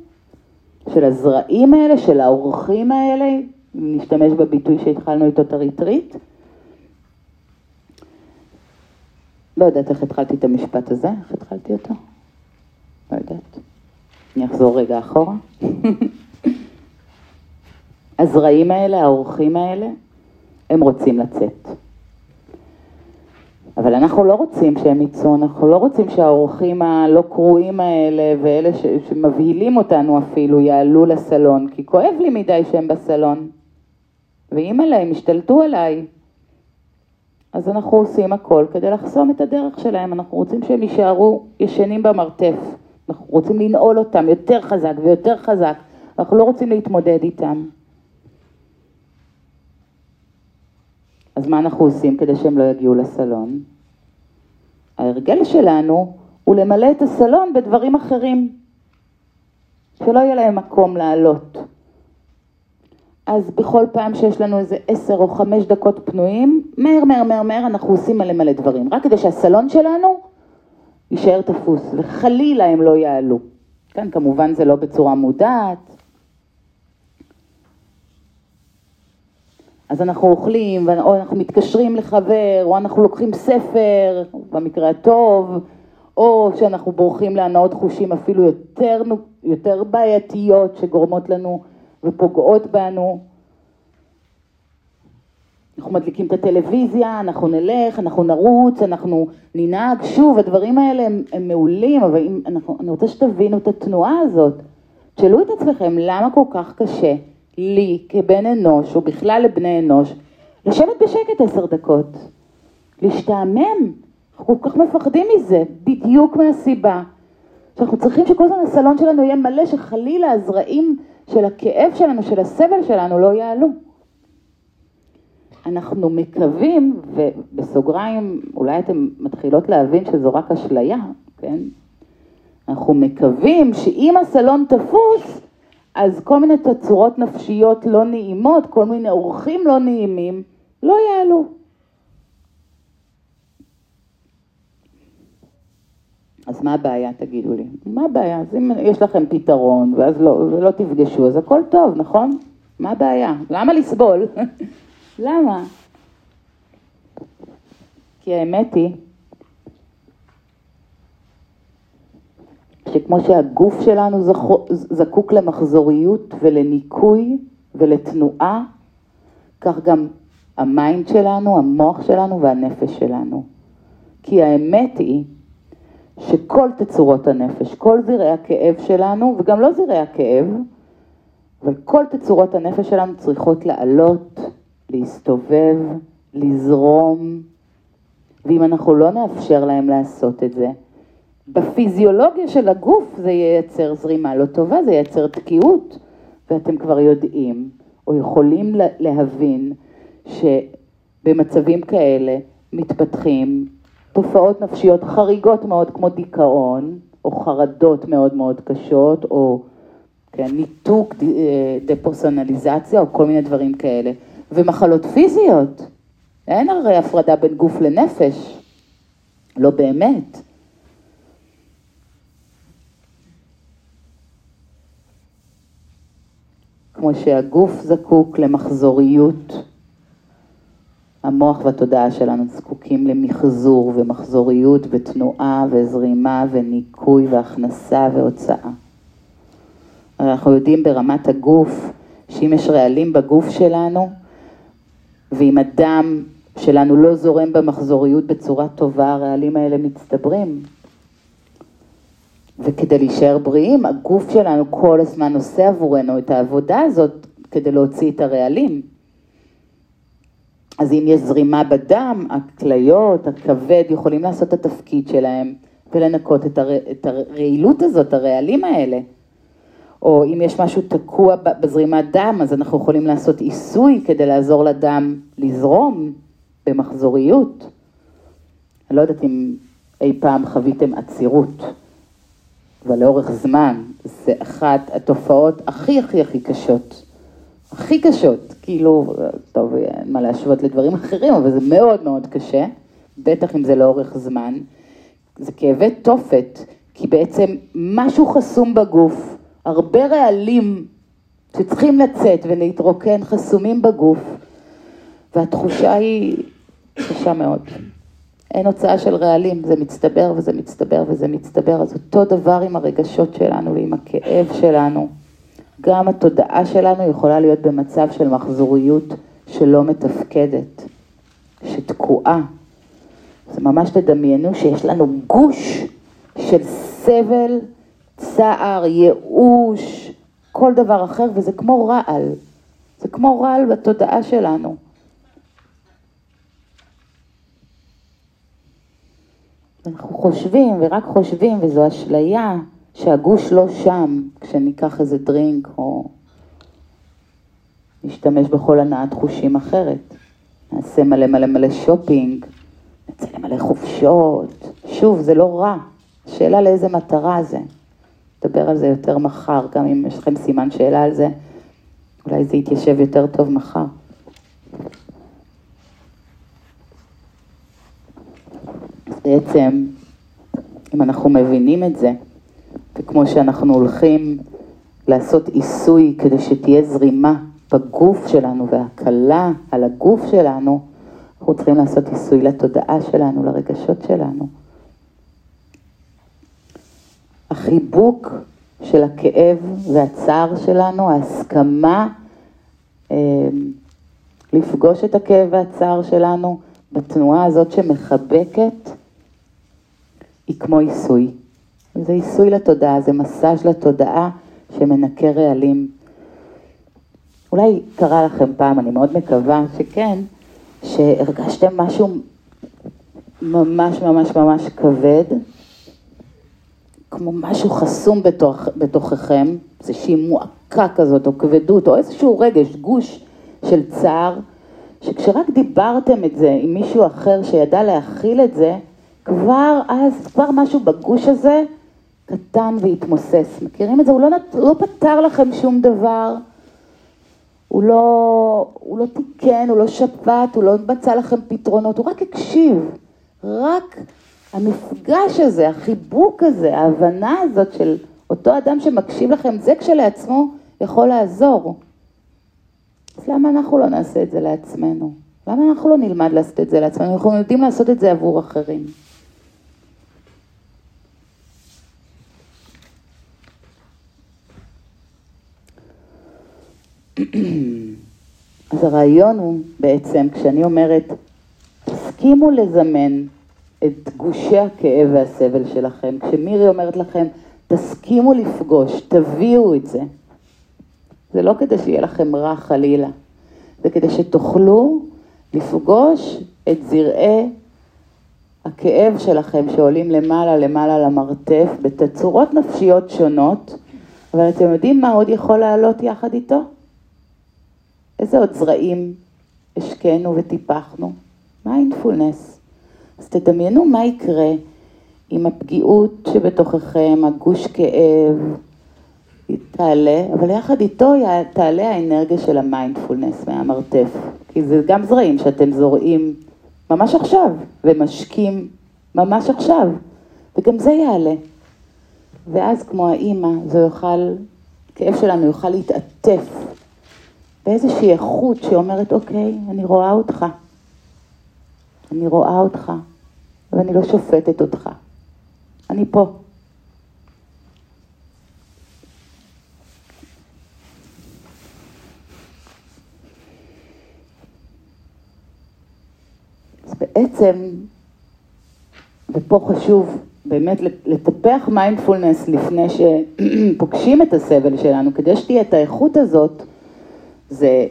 S1: של הזרעים האלה, של האורחים האלה, אם נשתמש בביטוי שהתחלנו איתו את הריטריט, לא יודעת איך התחלתי את המשפט הזה, איך התחלתי אותו? לא יודעת. אני אחזור רגע אחורה. הזרעים האלה, האורחים האלה, הם רוצים לצאת. אבל אנחנו לא רוצים שהם יצאו, אנחנו לא רוצים שהאורחים הלא קרואים האלה ואלה ש- שמבהילים אותנו אפילו יעלו לסלון, כי כואב לי מדי שהם בסלון. ואם עליהם השתלטו עליי, אז אנחנו עושים הכל כדי לחסום את הדרך שלהם, אנחנו רוצים שהם יישארו ישנים במרתף, אנחנו רוצים לנעול אותם יותר חזק ויותר חזק, אנחנו לא רוצים להתמודד איתם. אז מה אנחנו עושים כדי שהם לא יגיעו לסלון? ההרגל שלנו הוא למלא את הסלון בדברים אחרים, שלא יהיה להם מקום לעלות. אז בכל פעם שיש לנו איזה עשר או חמש דקות פנויים, מהר מהר מהר מהר אנחנו עושים מלא מלא דברים, רק כדי שהסלון שלנו יישאר תפוס, וחלילה הם לא יעלו. כן, כמובן זה לא בצורה מודעת. אז אנחנו אוכלים, או אנחנו מתקשרים לחבר, או אנחנו לוקחים ספר, במקרה הטוב, או שאנחנו בורחים להנאות חושים אפילו יותר, יותר בעייתיות שגורמות לנו ופוגעות בנו. אנחנו מדליקים את הטלוויזיה, אנחנו נלך, אנחנו נרוץ, אנחנו ננהג. שוב, הדברים האלה הם, הם מעולים, אבל אם, אנחנו, אני רוצה שתבינו את התנועה הזאת. תשאלו את עצמכם, למה כל כך קשה לי כבן אנוש, או בכלל לבני אנוש, לשבת בשקט עשר דקות, להשתעמם? אנחנו כל כך מפחדים מזה, בדיוק מהסיבה שאנחנו צריכים שכל הזמן הסלון שלנו יהיה מלא, שחלילה הזרעים של הכאב שלנו, של הסבל שלנו, לא יעלו. אנחנו מקווים, ובסוגריים, אולי אתן מתחילות להבין שזו רק אשליה, כן? אנחנו מקווים שאם הסלון תפוס, אז כל מיני תצורות נפשיות לא נעימות, כל מיני אורחים לא נעימים, לא יעלו. אז מה הבעיה, תגידו לי? מה הבעיה? אז אם יש לכם פתרון, ואז לא, ולא תפגשו, אז הכל טוב, נכון? מה הבעיה? למה לסבול? למה? כי האמת היא שכמו שהגוף שלנו זקוק למחזוריות ולניקוי ולתנועה, כך גם ה mind שלנו, המוח שלנו והנפש שלנו. כי האמת היא שכל תצורות הנפש, כל זרעי הכאב שלנו, וגם לא זרעי הכאב, אבל כל תצורות הנפש שלנו צריכות לעלות, להסתובב, לזרום, ואם אנחנו לא נאפשר להם לעשות את זה, בפיזיולוגיה של הגוף זה ייצר זרימה לא טובה, זה ייצר תקיעות, ואתם כבר יודעים, או יכולים להבין, שבמצבים כאלה מתפתחים תופעות נפשיות חריגות מאוד כמו דיכאון, או חרדות מאוד מאוד קשות, או כן, ניתוק, דפרסונליזציה, או כל מיני דברים כאלה. ומחלות פיזיות, אין הרי הפרדה בין גוף לנפש, לא באמת. כמו שהגוף זקוק למחזוריות, המוח והתודעה שלנו זקוקים למחזור ומחזוריות ותנועה וזרימה וניקוי והכנסה והוצאה. אנחנו יודעים ברמת הגוף, שאם יש רעלים בגוף שלנו, ואם אדם שלנו לא זורם במחזוריות בצורה טובה, הרעלים האלה מצטברים. וכדי להישאר בריאים, הגוף שלנו כל הזמן עושה עבורנו את העבודה הזאת כדי להוציא את הרעלים. אז אם יש זרימה בדם, הכליות, הכבד, יכולים לעשות את התפקיד שלהם ולנקות את, הר... את הרעילות הזאת, הרעלים האלה. או אם יש משהו תקוע בזרימת דם, אז אנחנו יכולים לעשות עיסוי כדי לעזור לדם לזרום במחזוריות. אני לא יודעת אם אי פעם חוויתם עצירות, אבל לאורך זמן זה אחת התופעות הכי הכי הכי קשות. הכי קשות, כאילו, טוב, אין מה להשוות לדברים אחרים, אבל זה מאוד מאוד קשה, בטח אם זה לאורך זמן. זה כאבי תופת, כי בעצם משהו חסום בגוף, הרבה רעלים שצריכים לצאת ולהתרוקן חסומים בגוף, והתחושה היא קשה מאוד. אין הוצאה של רעלים, זה מצטבר וזה מצטבר וזה מצטבר, אז אותו דבר עם הרגשות שלנו ועם הכאב שלנו. גם התודעה שלנו יכולה להיות במצב של מחזוריות שלא מתפקדת, שתקועה. זה ממש תדמיינו שיש לנו גוש של סבל, צער, ייאוש, כל דבר אחר, וזה כמו רעל. זה כמו רעל בתודעה שלנו. אנחנו חושבים ורק חושבים, וזו אשליה, שהגוש לא שם כשניקח איזה דרינק או נשתמש בכל הנעת חושים אחרת. נעשה מלא מלא מלא שופינג, נצא למלא חופשות. שוב, זה לא רע. השאלה לאיזה מטרה זה. נדבר על זה יותר מחר, גם אם יש לכם סימן שאלה על זה, אולי זה יתיישב יותר טוב מחר. בעצם, אם אנחנו מבינים את זה, וכמו שאנחנו הולכים לעשות עיסוי כדי שתהיה זרימה בגוף שלנו והקלה על הגוף שלנו, אנחנו צריכים לעשות עיסוי לתודעה שלנו, לרגשות שלנו. החיבוק של הכאב והצער שלנו, ההסכמה אה, לפגוש את הכאב והצער שלנו בתנועה הזאת שמחבקת, היא כמו עיסוי. זה עיסוי לתודעה, זה מסאז' לתודעה שמנקה רעלים. אולי קרה לכם פעם, אני מאוד מקווה שכן, שהרגשתם משהו ממש ממש ממש כבד, כמו משהו חסום בתוך, בתוככם, איזושהי מועקה כזאת, או כבדות, או איזשהו רגש, גוש של צער, שכשרק דיברתם את זה עם מישהו אחר שידע להכיל את זה, כבר אז, כבר משהו בגוש הזה קטן והתמוסס. מכירים את זה? הוא לא, הוא לא פתר לכם שום דבר, הוא לא, הוא לא תיקן, הוא לא שפט, הוא לא מצא לכם פתרונות, הוא רק הקשיב. רק המפגש הזה, החיבוק הזה, ההבנה הזאת של אותו אדם שמקשיב לכם, זה כשלעצמו יכול לעזור. אז למה אנחנו לא נעשה את זה לעצמנו? למה אנחנו לא נלמד לעשות את זה לעצמנו? אנחנו יודעים לעשות את זה עבור אחרים. אז הרעיון הוא בעצם, כשאני אומרת, תסכימו לזמן את גושי הכאב והסבל שלכם, כשמירי אומרת לכם, תסכימו לפגוש, תביאו את זה. זה לא כדי שיהיה לכם רע חלילה, זה כדי שתוכלו לפגוש את זרעי הכאב שלכם שעולים למעלה למעלה למרתף בתצורות נפשיות שונות, אבל אתם יודעים מה עוד יכול לעלות יחד איתו? איזה עוד זרעים השקענו וטיפחנו? מיינדפולנס. אז תדמיינו מה יקרה אם הפגיעות שבתוככם, הגוש כאב, תעלה, אבל יחד איתו תעלה האנרגיה של המיינדפולנס מהמרתף. כי זה גם זרעים שאתם זורעים ממש עכשיו, ומשקים ממש עכשיו, וגם זה יעלה. ואז כמו האימא, זה יוכל, כאב שלנו יוכל להתעטף באיזושהי איכות שאומרת, אוקיי, אני רואה אותך. אני רואה אותך, ואני לא שופטת אותך. אני פה. בעצם, ופה חשוב באמת לטפח מיינדפולנס לפני שפוגשים את הסבל שלנו, כדי שתהיה את האיכות הזאת, זה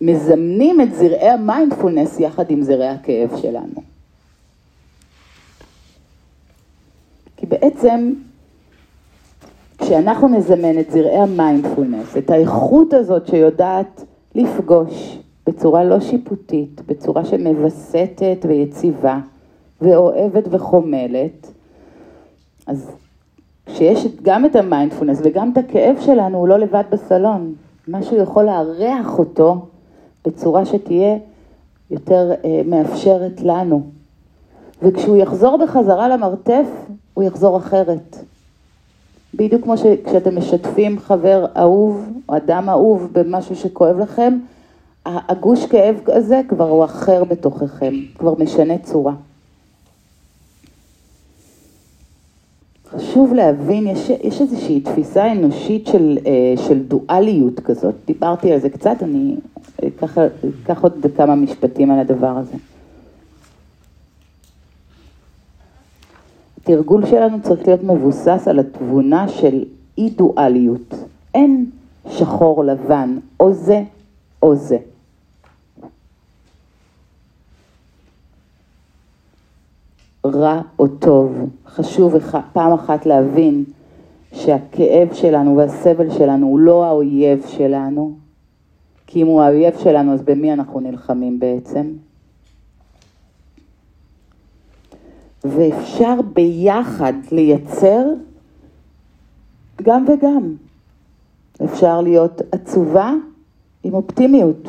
S1: מזמנים את זרעי המיינדפולנס יחד עם זרעי הכאב שלנו. כי בעצם כשאנחנו נזמן את זרעי המיינדפולנס, את האיכות הזאת שיודעת לפגוש בצורה לא שיפוטית, בצורה שמווסתת ויציבה ואוהבת וחומלת, אז כשיש גם את המיינדפולנס וגם את הכאב שלנו, הוא לא לבד בסלון. משהו יכול לארח אותו בצורה שתהיה יותר אה, מאפשרת לנו. וכשהוא יחזור בחזרה למרתף, הוא יחזור אחרת. בדיוק כמו שכשאתם משתפים חבר אהוב או אדם אהוב במשהו שכואב לכם, הגוש כאב הזה כבר הוא אחר בתוככם, כבר משנה צורה. חשוב להבין, יש, יש איזושהי תפיסה אנושית של, אה, של דואליות כזאת, דיברתי על זה קצת, אני אקח עוד כמה משפטים על הדבר הזה. התרגול שלנו צריך להיות מבוסס על התבונה של אי דואליות. אין שחור לבן, או זה או זה. רע או טוב. חשוב פעם אחת להבין שהכאב שלנו והסבל שלנו הוא לא האויב שלנו, כי אם הוא האויב שלנו אז במי אנחנו נלחמים בעצם? ואפשר ביחד לייצר גם וגם. אפשר להיות עצובה עם אופטימיות.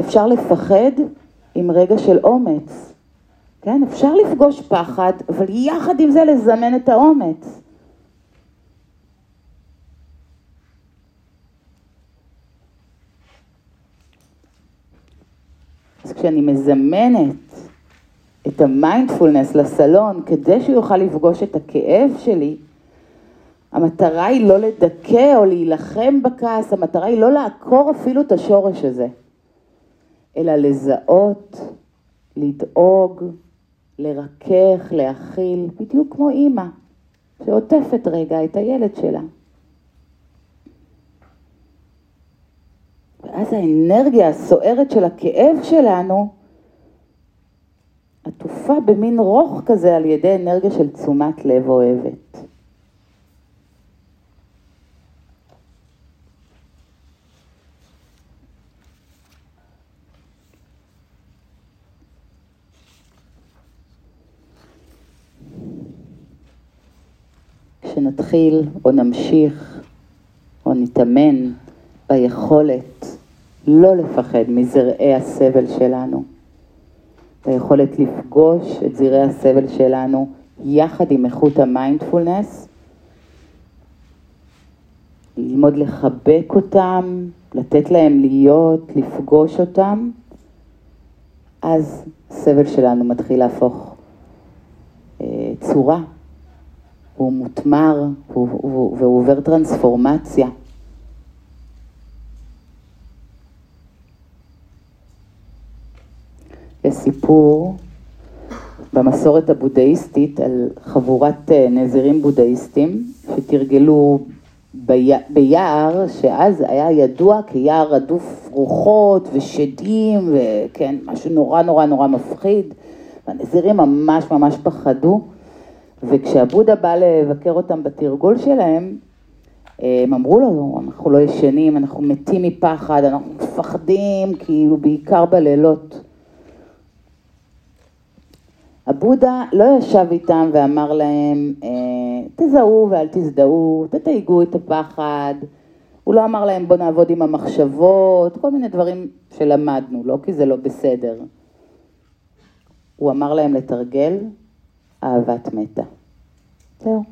S1: אפשר לפחד עם רגע של אומץ. כן, אפשר לפגוש פחד, אבל יחד עם זה לזמן את האומץ. אז כשאני מזמנת את המיינדפולנס לסלון כדי שהוא יוכל לפגוש את הכאב שלי, המטרה היא לא לדכא או להילחם בכעס, המטרה היא לא לעקור אפילו את השורש הזה, אלא לזהות, לדאוג, לרכך, להכיל, בדיוק כמו אימא שעוטפת רגע את הילד שלה. ואז האנרגיה הסוערת של הכאב שלנו עטופה במין רוך כזה על ידי אנרגיה של תשומת לב אוהבת. כשנתחיל או נמשיך או נתאמן ביכולת לא לפחד מזרעי הסבל שלנו, היכולת לפגוש את זרעי הסבל שלנו יחד עם איכות המיינדפולנס, ללמוד לחבק אותם, לתת להם להיות, לפגוש אותם, אז הסבל שלנו מתחיל להפוך אה, צורה, הוא מותמר והוא עובר טרנספורמציה. יש סיפור במסורת הבודהיסטית על חבורת אה, נזירים בודהיסטים שתרגלו ביער שאז היה ידוע כיער רדוף רוחות ושדים וכן, משהו נורא נורא נורא מפחיד. הנזירים ממש ממש פחדו וכשהבודה בא לבקר אותם בתרגול שלהם, הם אמרו לו, אנחנו לא ישנים, אנחנו מתים מפחד, אנחנו מפחדים, כאילו בעיקר בלילות. הבודה לא ישב איתם ואמר להם, אה, תזהו ואל תזדהו, תתייגו את הפחד. הוא לא אמר להם, בוא נעבוד עם המחשבות, כל מיני דברים שלמדנו, לא כי זה לא בסדר. הוא אמר להם לתרגל אהבת מתה. זהו.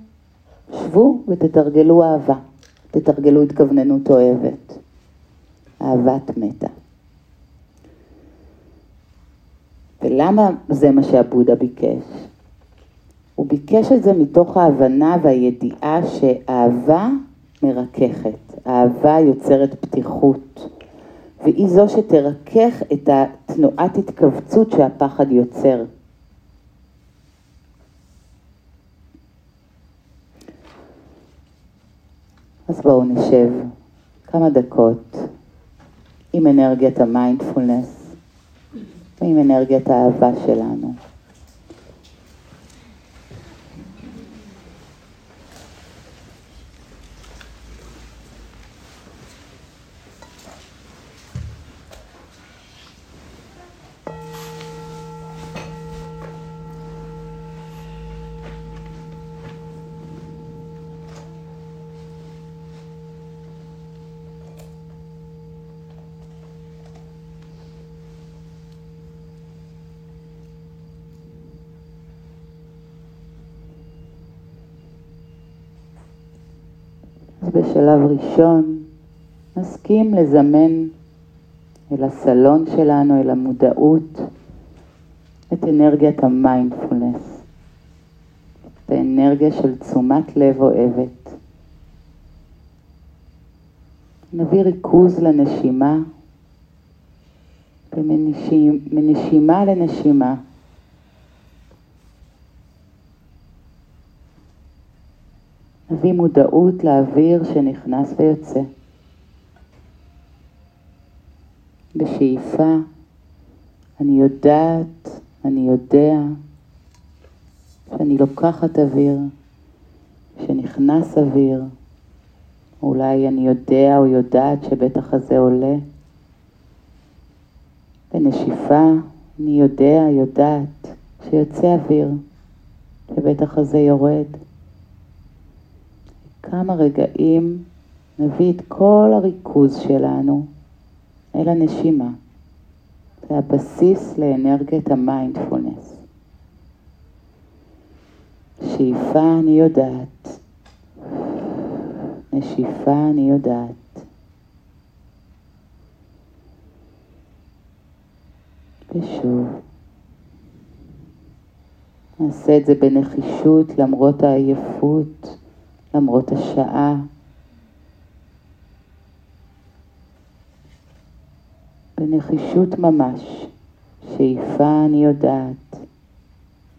S1: שבו ותתרגלו אהבה, תתרגלו התכווננות אוהבת. אהבת מתה. ולמה זה מה שהבודה ביקש? הוא ביקש את זה מתוך ההבנה והידיעה שאהבה מרככת, אהבה יוצרת פתיחות, והיא זו שתרכך את התנועת התכווצות שהפחד יוצר. אז בואו נשב כמה דקות עם אנרגיית המיינדפולנס ועם אנרגיית האהבה שלנו. בשלב ראשון נסכים לזמן אל הסלון שלנו, אל המודעות, את אנרגיית המיינדפולנס, את האנרגיה של תשומת לב אוהבת. נביא ריכוז לנשימה, ומנשימה לנשימה נביא מודעות לאוויר שנכנס ויוצא. בשאיפה אני יודעת, אני יודע שאני לוקחת אוויר, שנכנס אוויר, אולי אני יודע או יודעת שבטח הזה עולה. בנשיפה אני יודע, יודעת שיוצא אוויר, שבטח הזה יורד. כמה רגעים נביא את כל הריכוז שלנו אל הנשימה. זה הבסיס לאנרגיית המיינדפולנס. שאיפה אני יודעת, נשיפה אני יודעת. ושוב, נעשה את זה בנחישות למרות העייפות. למרות השעה. בנחישות ממש, שאיפה אני יודעת,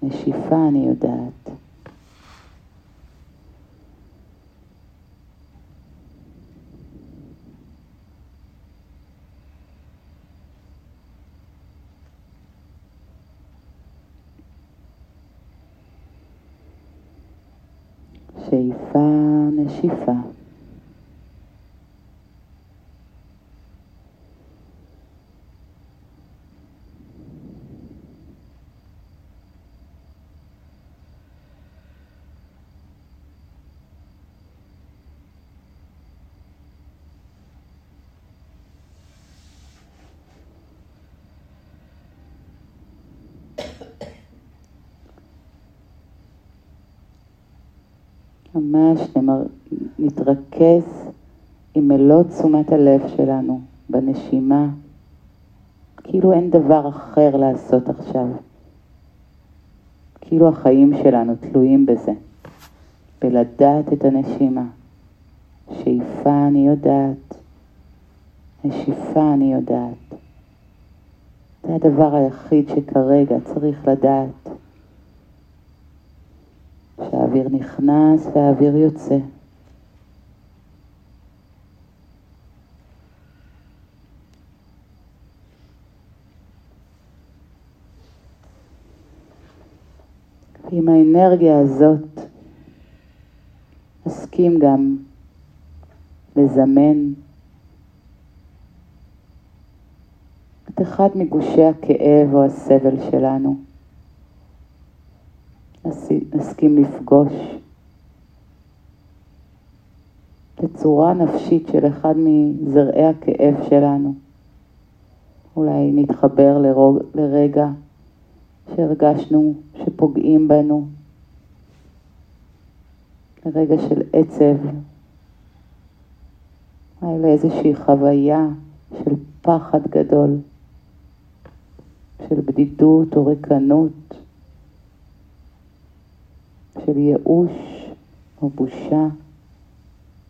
S1: נשיפה אני יודעת. שאיפה, נשיפה. ממש נמר... נתרכז עם מלוא תשומת הלב שלנו בנשימה, כאילו אין דבר אחר לעשות עכשיו. כאילו החיים שלנו תלויים בזה, בלדעת את הנשימה. שאיפה אני יודעת, נשיפה אני יודעת. זה הדבר היחיד שכרגע צריך לדעת. שהאוויר נכנס והאוויר יוצא. ועם האנרגיה הזאת נסכים גם לזמן את אחד מגושי הכאב או הסבל שלנו. נסכים לפגוש בצורה נפשית של אחד מזרעי הכאב שלנו. אולי נתחבר לרוג, לרגע שהרגשנו שפוגעים בנו, לרגע של עצב, אולי לאיזושהי חוויה של פחד גדול, של בדידות או ריקנות. של ייאוש או בושה,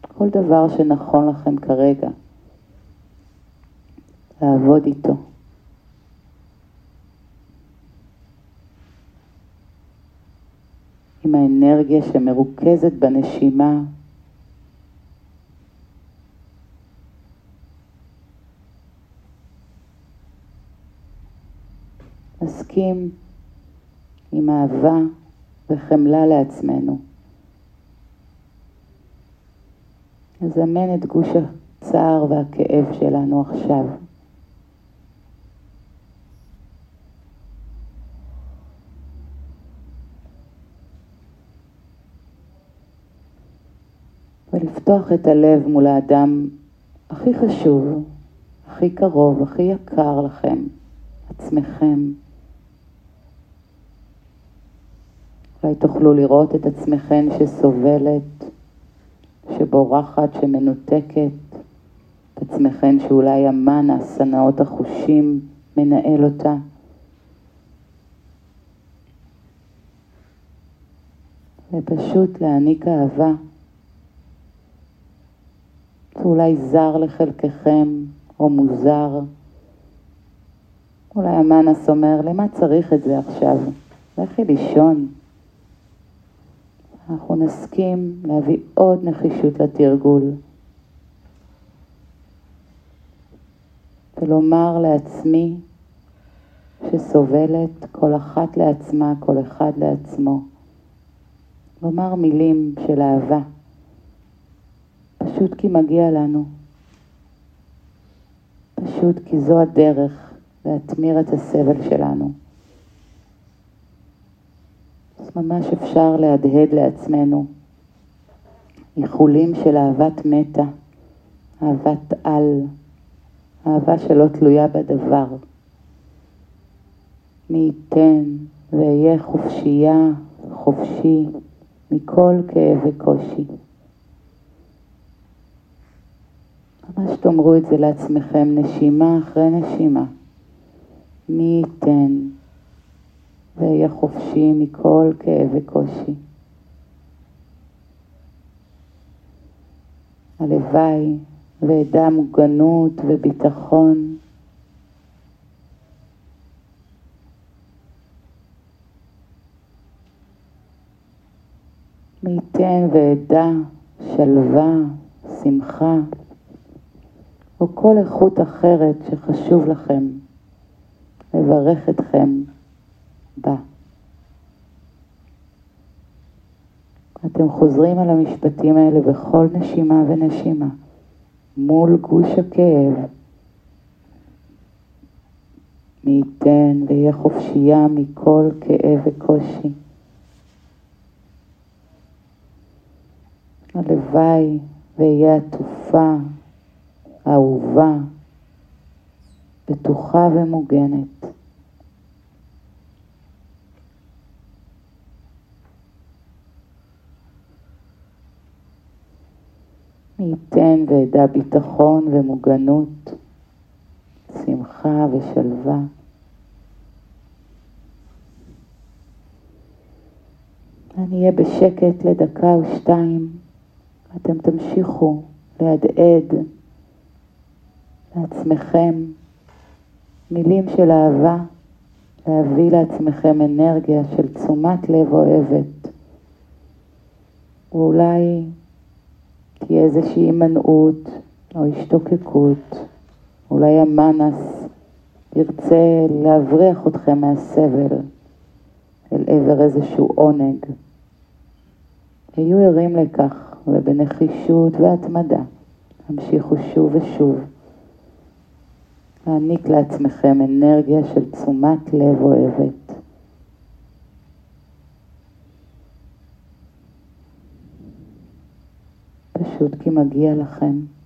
S1: כל דבר שנכון לכם כרגע. לעבוד איתו. עם האנרגיה שמרוכזת בנשימה. נסכים עם אהבה וחמלה לעצמנו. נזמן את גוש הצער והכאב שלנו עכשיו. ולפתוח את הלב מול האדם הכי חשוב, הכי קרוב, הכי יקר לכם, עצמכם. אולי תוכלו לראות את עצמכם שסובלת, שבורחת, שמנותקת, את עצמכם שאולי המן, השנאות החושים, מנהל אותה. ופשוט להעניק אהבה. זה אולי זר לחלקכם, או מוזר. אולי המאנס אומר, למה צריך את זה עכשיו? לכי לישון. אנחנו נסכים להביא עוד נחישות לתרגול. ולומר לעצמי שסובלת כל אחת לעצמה, כל אחד לעצמו. לומר מילים של אהבה, פשוט כי מגיע לנו. פשוט כי זו הדרך להתמיר את הסבל שלנו. ממש אפשר להדהד לעצמנו איחולים של אהבת מתה, אהבת על, אהבה שלא תלויה בדבר. מי ייתן ואהיה חופשייה, חופשי, מכל כאב וקושי. ממש תאמרו את זה לעצמכם, נשימה אחרי נשימה. מי ייתן ואהיה חופשי מכל כאב וקושי. הלוואי ואדע מוגנות וביטחון. מי ייתן ואדע שלווה, שמחה, או כל איכות אחרת שחשוב לכם לברך אתכם בה. אתם חוזרים על המשפטים האלה בכל נשימה ונשימה, מול גוש הכאב. מי ייתן ויהיה חופשייה מכל כאב וקושי. הלוואי ואהיה עטופה, אהובה, בטוחה ומוגנת. מי ייתן ואדע ביטחון ומוגנות, שמחה ושלווה. אני אהיה בשקט לדקה או שתיים, אתם תמשיכו להדהד לעצמכם מילים של אהבה, להביא לעצמכם אנרגיה של תשומת לב אוהבת. ואולי תהיה איזושהי הימנעות או השתוקקות, אולי המאנס ירצה להבריח אתכם מהסבל אל עבר איזשהו עונג. היו ערים לכך, ובנחישות והתמדה המשיכו שוב ושוב להעניק לעצמכם אנרגיה של תשומת לב אוהבת. פשוט מגיע לכם.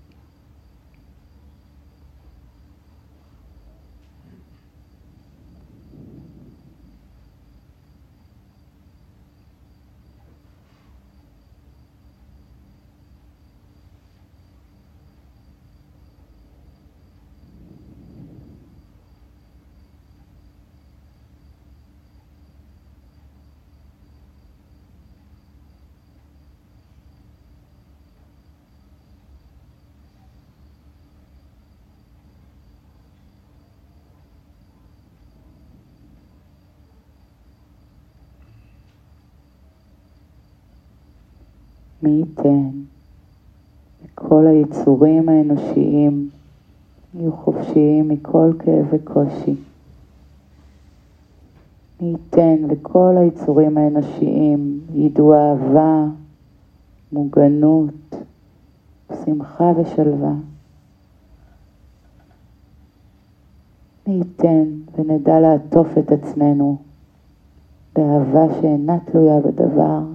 S1: מי ייתן וכל היצורים האנושיים יהיו חופשיים מכל כאב וקושי. מי ייתן וכל היצורים האנושיים ידעו אהבה, מוגנות, שמחה ושלווה. מי ייתן ונדע לעטוף את עצמנו באהבה שאינה תלויה בדבר,